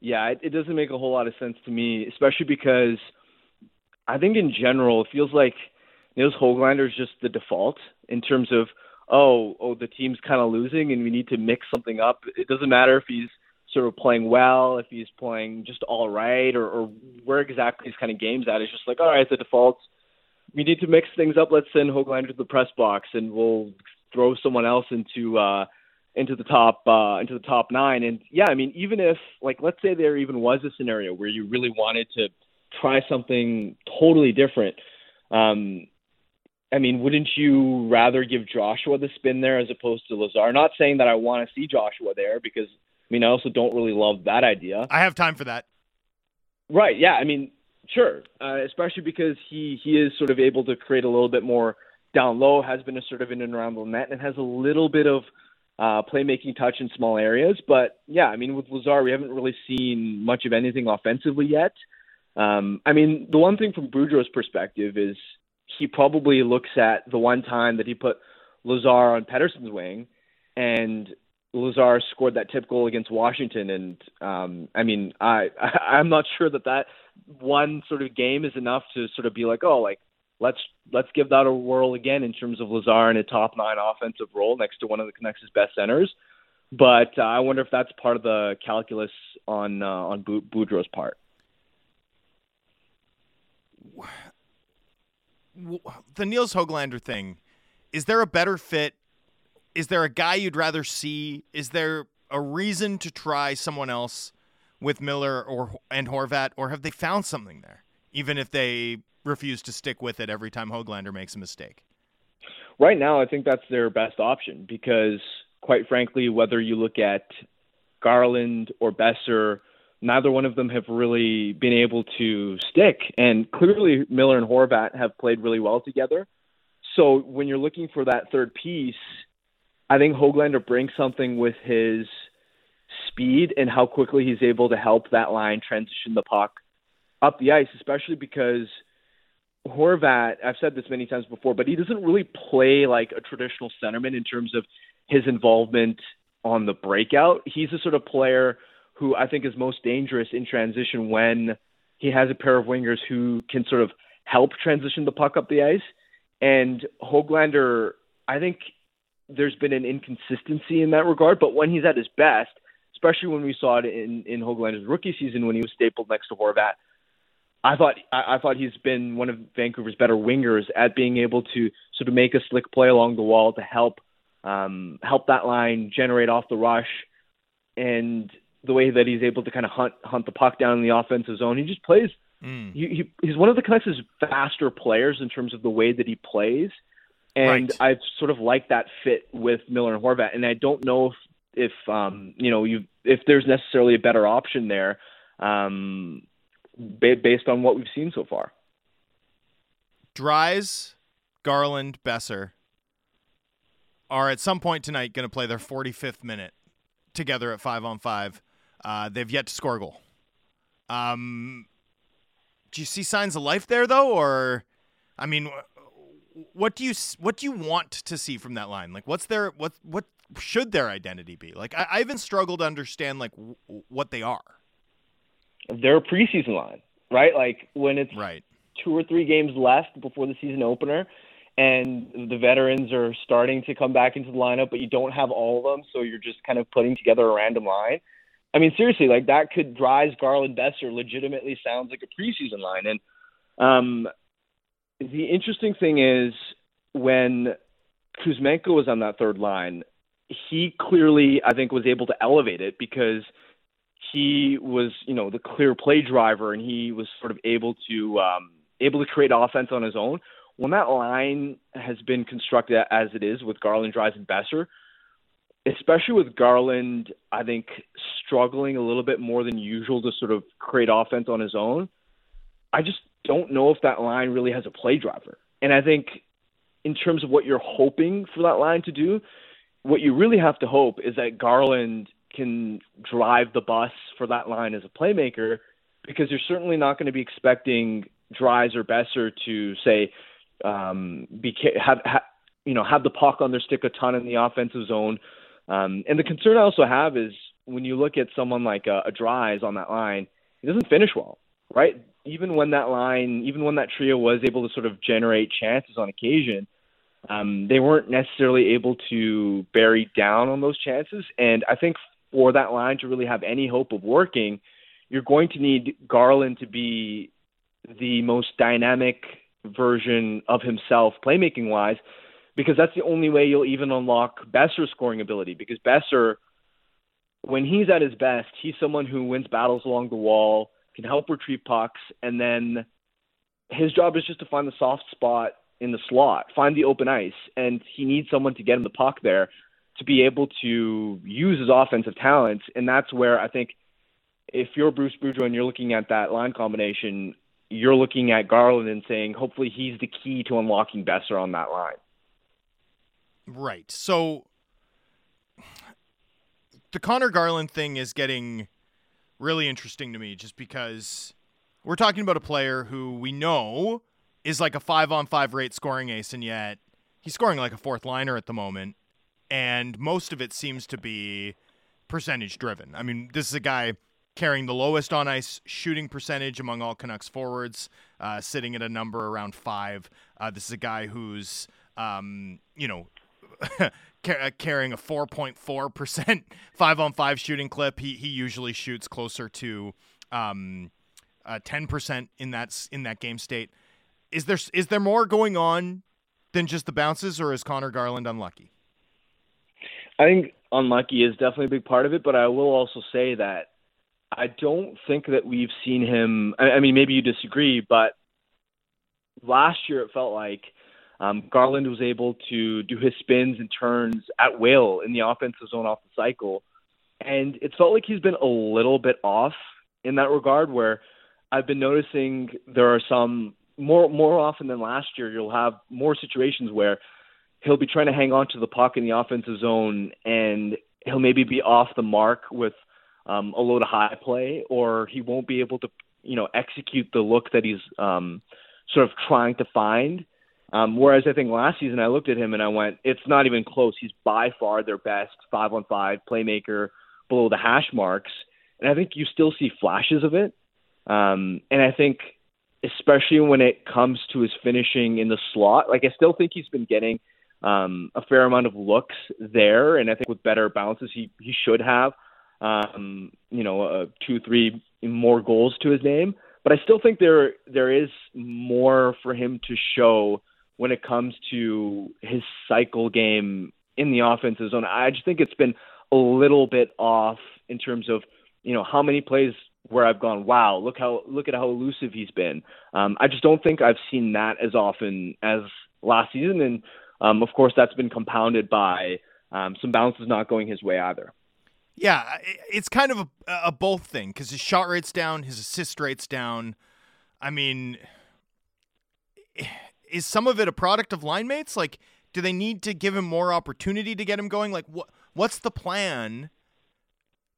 Yeah, it, it doesn't make a whole lot of sense to me, especially because I think in general, it feels like Nils Hoglander is just the default in terms of oh, oh, the team's kind of losing and we need to mix something up. It doesn't matter if he's sort of playing well, if he's playing just all right, or, or where exactly his kind of game's at. It's just like all right, the default. We need to mix things up. Let's send Hoglander to the press box, and we'll throw someone else into uh, into the top uh, into the top nine. And yeah, I mean, even if like let's say there even was a scenario where you really wanted to try something totally different. Um, I mean, wouldn't you rather give Joshua the spin there as opposed to Lazar? Not saying that I want to see Joshua there because I mean I also don't really love that idea. I have time for that. Right? Yeah. I mean, sure. Uh, especially because he he is sort of able to create a little bit more down low. Has been a sort of in and around the net and has a little bit of uh, playmaking touch in small areas. But yeah, I mean, with Lazar, we haven't really seen much of anything offensively yet. Um, I mean, the one thing from Boudreau's perspective is he probably looks at the one time that he put Lazar on Pettersson's wing, and Lazar scored that tip goal against Washington. And um, I mean, I, [LAUGHS] I'm not sure that that one sort of game is enough to sort of be like, oh, like let's let's give that a whirl again in terms of Lazar in a top nine offensive role next to one of the Canucks' best centers. But uh, I wonder if that's part of the calculus on uh, on Boudreau's part. the Nils Hoglander thing, is there a better fit? Is there a guy you'd rather see? Is there a reason to try someone else with Miller or and Horvat, or have they found something there? even if they refuse to stick with it every time Hoglander makes a mistake? Right now, I think that's their best option because, quite frankly, whether you look at Garland or Boeser, neither one of them have really been able to stick. And clearly, Miller and Horvat have played really well together. So when you're looking for that third piece, I think Hoglander brings something with his speed and how quickly he's able to help that line transition the puck up the ice, especially because Horvat, I've said this many times before, but he doesn't really play like a traditional centerman in terms of his involvement on the breakout. He's the sort of player who I think is most dangerous in transition when he has a pair of wingers who can sort of help transition the puck up the ice. And Hoglander, I think there's been an inconsistency in that regard, but when he's at his best, especially when we saw it in, in Hoglander's rookie season when he was stapled next to Horvat, I thought I, I thought he's been one of Vancouver's better wingers at being able to sort of make a slick play along the wall to help um, help that line generate off the rush, and the way that he's able to kind of hunt hunt the puck down in the offensive zone. He just plays. Mm. He, he, he's one of the Canucks' faster players in terms of the way that he plays, and right. I've sort of liked that fit with Miller and Horvat. And I don't know if if um, you know you if there's necessarily a better option there, um, based on what we've seen so far. Dries, Garland, Boeser are at some point tonight going to play their 45th minute together at five on five. Uh, they've yet to score a goal. Um, do you see signs of life there, though, or I mean, what do you what do you want to see from that line? Like, what's their what what should their identity be? Like, I, I even struggle to understand like w- what they are. They're a preseason line, right? Like when it's right. two or three games left before the season opener, and the veterans are starting to come back into the lineup, but you don't have all of them, so you're just kind of putting together a random line. I mean, seriously, like that could Dries Garland Boeser legitimately sounds like a preseason line. And um, the interesting thing is when Kuzmenko was on that third line, he clearly, I think, was able to elevate it because he was, you know, the clear play driver, and he was sort of able to um, able to create offense on his own when that line has been constructed as it is with Garland, Dries, and Boeser, especially with Garland, I think struggling a little bit more than usual to sort of create offense on his own. I just don't know if that line really has a play driver. And I think in terms of what you're hoping for that line to do, what you really have to hope is that Garland can drive the bus for that line as a playmaker because you're certainly not going to be expecting Dries or Boeser to say, um, be have, have you know have the puck on their stick a ton in the offensive zone. Um, and the concern I also have is when you look at someone like a, a Dries on that line, he doesn't finish well, right? Even when that line, even when that trio was able to sort of generate chances on occasion, um, they weren't necessarily able to bury down on those chances. And I think for that line to really have any hope of working, you're going to need Garland to be the most dynamic version of himself playmaking wise because that's the only way you'll even unlock Boeser's scoring ability because Boeser when he's at his best, he's someone who wins battles along the wall, can help retrieve pucks, and then his job is just to find the soft spot in the slot, find the open ice, and he needs someone to get him the puck there to be able to use his offensive talents. And that's where I think if you're Bruce Boudreau and you're looking at that line combination, you're looking at Garland and saying, hopefully, he's the key to unlocking Boeser on that line. Right. So the Conor Garland thing is getting really interesting to me just because we're talking about a player who we know is like a five on five rate scoring ace, and yet he's scoring like a fourth liner at the moment. And most of it seems to be percentage driven. I mean, this is a guy carrying the lowest on ice shooting percentage among all Canucks forwards, uh, sitting at a number around five. Uh, this is a guy who's, um, you know, [LAUGHS] uh, carrying a 4.4% [LAUGHS] five on five shooting clip. He, he usually shoots closer to um, uh, 10% in that, in that game state. Is there, is there more going on than just the bounces, or is Conor Garland unlucky? I think unlucky is definitely a big part of it, but I will also say that I don't think that we've seen him. I, I mean, maybe you disagree, but last year it felt like um, Garland was able to do his spins and turns at will in the offensive zone off the cycle, and it felt like he's been a little bit off in that regard. Where I've been noticing there are some more more often than last year. You'll have more situations where he'll be trying to hang on to the puck in the offensive zone, and he'll maybe be off the mark with um, a load of high play, or he won't be able to, you know, execute the look that he's um, sort of trying to find. Um, whereas I think last season I looked at him and I went, it's not even close. He's by far their best five on five playmaker below the hash marks, and I think you still see flashes of it. Um, and I think, especially when it comes to his finishing in the slot, like I still think he's been getting um, a fair amount of looks there, and I think with better bounces, he he should have um, you know uh, two three more goals to his name. But I still think there there is more for him to show when it comes to his cycle game in the offensive zone. I just think it's been a little bit off in terms of you know how many plays where I've gone, wow, look how look at how elusive he's been. Um, I just don't think I've seen that as often as last season, and um, of course, that's been compounded by um, some bounces not going his way either. Yeah, it's kind of a, a both thing because his shot rate's down, his assist rate's down. I mean, is some of it a product of line mates? Like, do they need to give him more opportunity to get him going? Like, what what's the plan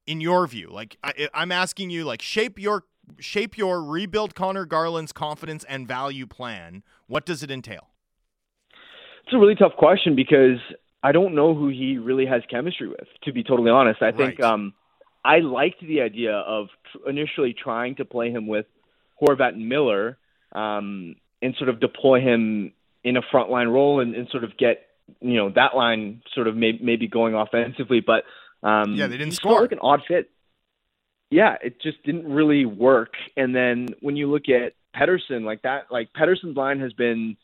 in your view? Like, I, I'm asking you, like, shape your shape your rebuild Conor Garland's confidence and value plan. What does it entail? It's a really tough question because I don't know who he really has chemistry with. To be totally honest, I think um, I liked the idea of tr- initially trying to play him with Horvat and Miller um, and sort of deploy him in a frontline role and, and sort of get you know that line sort of may- maybe going offensively. But um, yeah, they didn't score. Like an odd fit. Yeah, it just didn't really work. And then when you look at Pettersson, like that, like Pettersson's line has been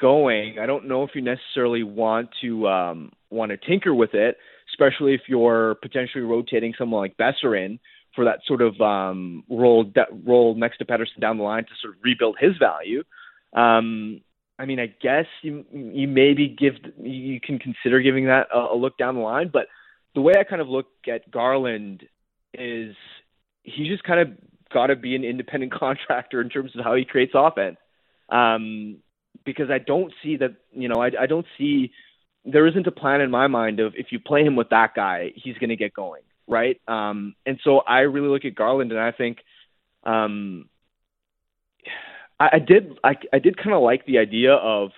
going. I don't know if you necessarily want to um, want to tinker with it, especially if you're potentially rotating someone like Boeser in for that sort of um, role de- role next to Pettersson down the line to sort of rebuild his value. Um, I mean, I guess you you maybe give you can consider giving that a, a look down the line, but the way I kind of look at Garland is he's just kind of got to be an independent [LAUGHS] contractor in terms of how he creates offense. Um, because I don't see that, you know, I, I don't see, there isn't a plan in my mind of if you play him with that guy, he's going to get going, right? Um, and so I really look at Garland and I think, um, I, I did, I, I did kind of like the idea of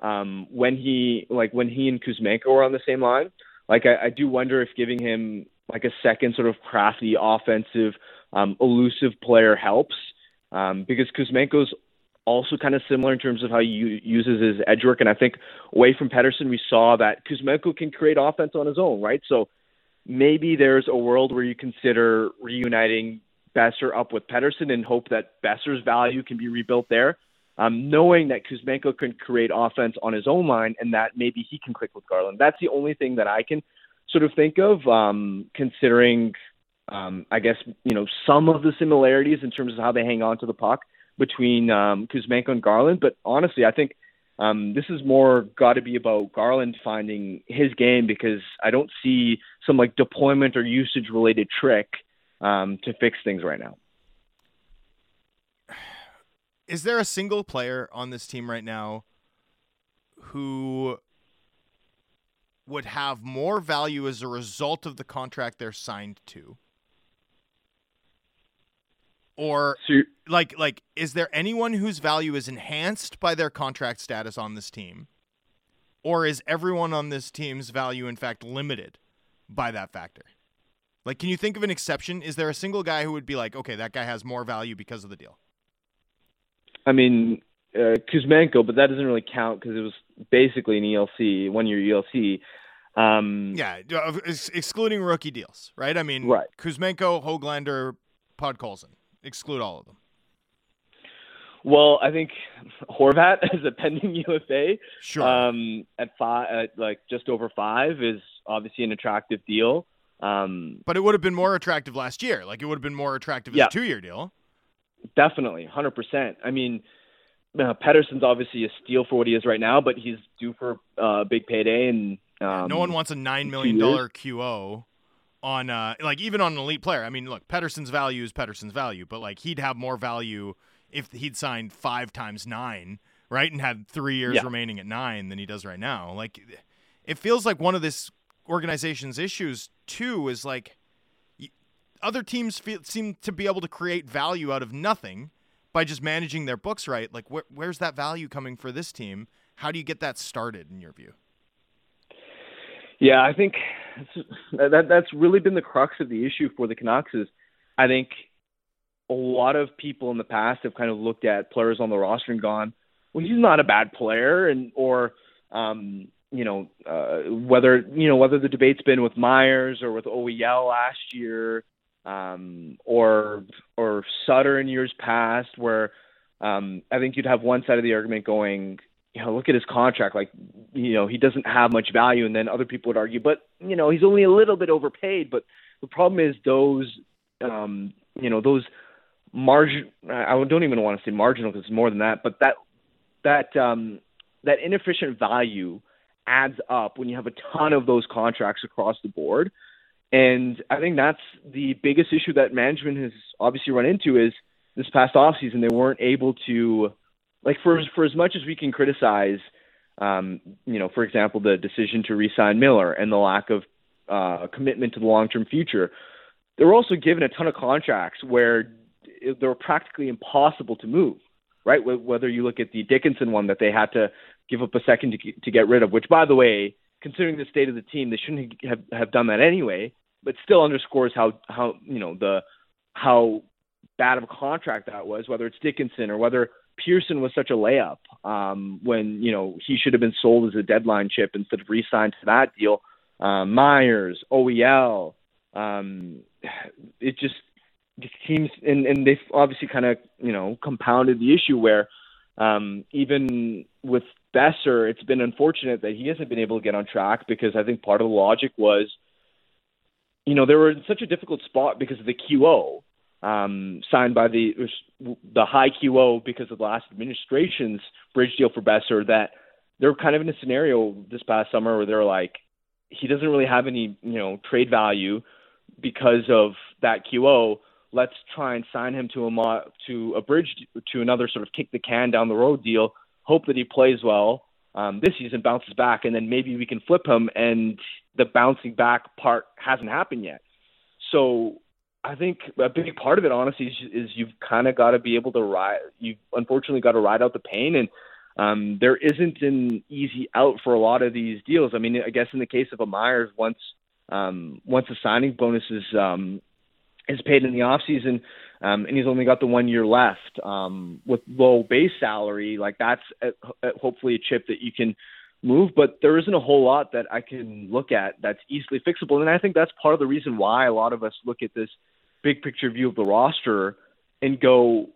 um, when he, like when he and Kuzmenko were on the same line. Like I, I do wonder if giving him like a second sort of crafty offensive, um, elusive player helps um, because Kuzmenko's also kind of similar in terms of how he uses his edge work. And I think away from Pettersson, we saw that Kuzmenko can create offense on his own, right? So maybe there's a world where you consider reuniting Boeser up with Pettersson and hope that Boeser's value can be rebuilt there. Um, knowing that Kuzmenko can create offense on his own line and that maybe he can click with Garland. That's the only thing that I can sort of think of, um, considering, um, I guess, you know, some of the similarities in terms of how they hang on to the puck between um, Kuzmenko and Garland. But honestly, I think um, this is more got to be about Garland finding his game because I don't see some like deployment or usage related trick um, to fix things right now. Is there a single player on this team right now who would have more value as a result of the contract they're signed to? Or so like like is there anyone whose value is enhanced by their contract status on this team? Or is everyone on this team's value in fact limited by that factor? Like can you think of an exception? Is there a single guy who would be like, "Okay, that guy has more value because of the deal?" I mean, uh, Kuzmenko, but that doesn't really count because it was basically an ELC, one year ELC. Um, yeah, ex- excluding rookie deals, right? I mean, right. Kuzmenko, Hoglander, Podkolzin. Exclude all of them. Well, I think Horvat [LAUGHS] as a pending UFA, sure, um, at five, at like just over five, is obviously an attractive deal. Um, But it would have been more attractive last year. Like it would have been more attractive as a two-year deal. Definitely, hundred percent. I mean, uh, Pettersson's obviously a steal for what he is right now, but he's due for a uh, big payday, and um, no one wants a nine million dollar QO on uh like even on an elite player. I mean, look, Pettersson's value is Pettersson's value, but like he'd have more value if he'd signed five times nine, right, and had three years Yeah. remaining at nine than he does right now. Like, it feels like one of this organization's issues too is like other teams feel, seem to be able to create value out of nothing by just managing their books right. Like, wh- where's that value coming for this team? How do you get that started in your view? Yeah, I think that that's really been the crux of the issue for the Canucks. Is I think a lot of people in the past have kind of looked at players on the roster and gone, "Well, he's not a bad player," and or um, you know uh, whether you know whether the debate's been with Myers or with OEL last year, um, or or Sutter in years past, where um, I think you'd have one side of the argument going, you know, look at his contract. Like, you know, he doesn't have much value. And then other people would argue, but, you know, he's only a little bit overpaid. But the problem is those, um, you know, those margin, I don't even want to say marginal because it's more than that, but that, that, um, that inefficient value adds up when you have a ton of those contracts across the board. And I think that's the biggest issue that management has obviously run into is this past offseason, they weren't able to, like for for as much as we can criticize, um, you know, for example, the decision to re-sign Miller and the lack of uh, commitment to the long-term future, they were also given a ton of contracts where they were practically impossible to move. Right, whether you look at the Dickinson one that they had to give up a second to, to get rid of, which, by the way, considering the state of the team, they shouldn't have have done that anyway. But still underscores how how you know the how bad of a contract that was. Whether it's Dickinson or whether Pearson was such a layup um, when you know he should have been sold as a deadline chip instead of re-signed to that deal. Um, Myers, OEL, um, it just it seems, and, and they've obviously kind of you know compounded the issue where um, even with Boeser, it's been unfortunate that he hasn't been able to get on track because I think part of the logic was, you know, they were in such a difficult spot because of the QO um, signed by the the high QO because of the last administration's bridge deal for Boeser that they're kind of in a scenario this past summer where they're like, he doesn't really have any you know trade value because of that QO. Let's try and sign him to a mo- to a bridge to another sort of kick the can down the road deal. Hope that he plays well um, this season, bounces back, and then maybe we can flip him. And the bouncing back part hasn't happened yet. So I think a big part of it, honestly, is, is you've kind of got to be able to ride. You've unfortunately got to ride out the pain, and um, there isn't an easy out for a lot of these deals. I mean, I guess in the case of a Myers, once um, once the signing bonus is um, is paid in the off season, um, and he's only got the one year left um, with low base salary, like that's hopefully a chip that you can move. But there isn't a whole lot that I can look at that's easily fixable, and I think that's part of the reason why a lot of us look at this big picture view of the roster and go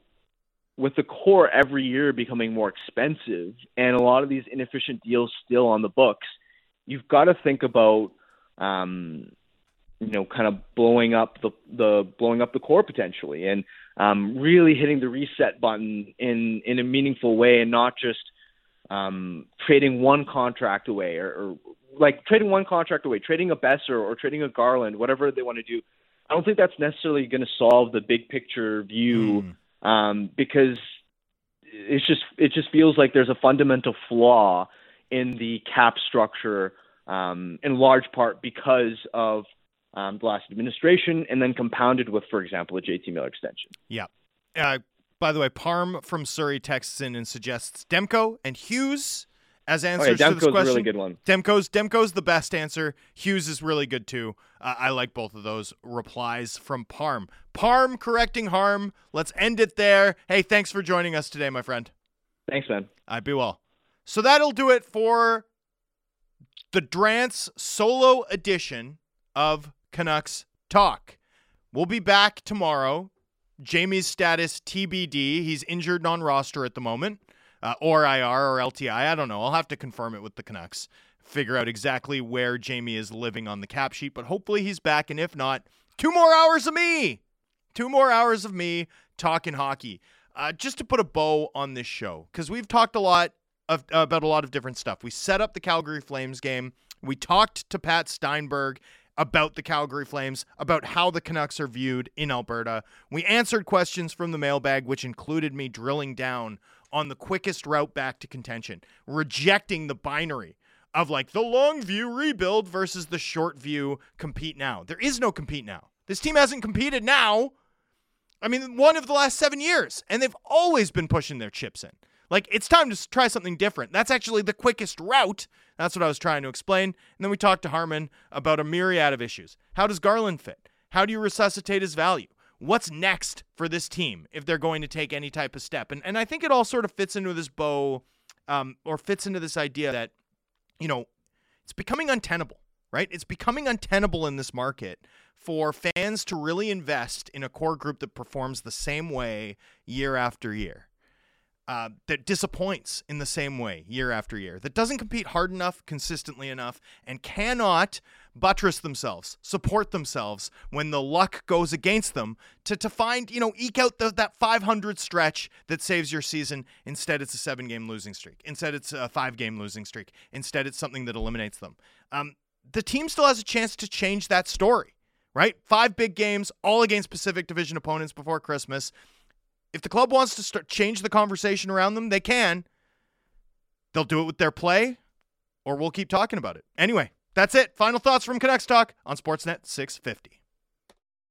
with the core every year becoming more expensive and a lot of these inefficient deals still on the books you've got to think about um you know kind of blowing up the the blowing up the core potentially and um really hitting the reset button in in a meaningful way and not just um trading one contract away or, or like trading one contract away trading a Boeser or trading a Garland whatever they want to do I don't think that's necessarily going to solve the big picture view Mm. um, because it's just it just feels like there's a fundamental flaw in the cap structure um, in large part because of um, the last administration and then compounded with, for example, a JT Miller extension. Yeah. Uh, by the way, Parm from Surrey texts in and suggests Demko and Hughes as answers okay, to this question. really good one. Demko's Demko's the best answer. Hughes is really good too. Uh, I like both of those replies from Parm. Parm correcting harm. Let's end it there. Hey, thanks for joining us today, my friend. Thanks, man. I be well. So that'll do it for the Drance solo edition of Canucks Talk. We'll be back tomorrow. Jamie's status TBD. He's injured non roster at the moment, uh, or IR or LTI. I don't know. I'll have to confirm it with the Canucks figure out exactly where Jamie is living on the cap sheet, but hopefully he's back. And if not, two more hours of me. Two more hours of me talking hockey. Uh, just to put a bow on this show, because we've talked a lot of, about a lot of different stuff. We set up the Calgary Flames game. We talked to Pat Steinberg about the Calgary Flames, about how the Canucks are viewed in Alberta. We answered questions from the mailbag, which included me drilling down on the quickest route back to contention, rejecting the binary of like the long view rebuild versus the short view compete now. There is no compete now. This team hasn't competed now. I mean, one of the last seven years, and they've always been pushing their chips in. Like, it's time to try something different. That's actually the quickest route. That's what I was trying to explain. And then we talked to Harman about a myriad of issues. How does Garland fit? How do you resuscitate his value? What's next for this team if they're going to take any type of step? And, and I think it all sort of fits into this bow um, or fits into this idea that, you know, it's becoming untenable, right? It's becoming untenable in this market for fans to really invest in a core group that performs the same way year after year. Uh, that disappoints in the same way year after year, that doesn't compete hard enough, consistently enough, and cannot buttress themselves, support themselves when the luck goes against them to, to find, you know, eke out the, that 500 stretch that saves your season. Instead, it's a seven game losing streak. Instead, it's a five game losing streak. Instead, it's something that eliminates them. Um, the team still has a chance to change that story right? Five big games, all against Pacific Division opponents before Christmas. If the club wants to start change the conversation around them, they can. They'll do it with their play, or we'll keep talking about it. Anyway, that's it. Final thoughts from Canucks Talk on Sportsnet 650.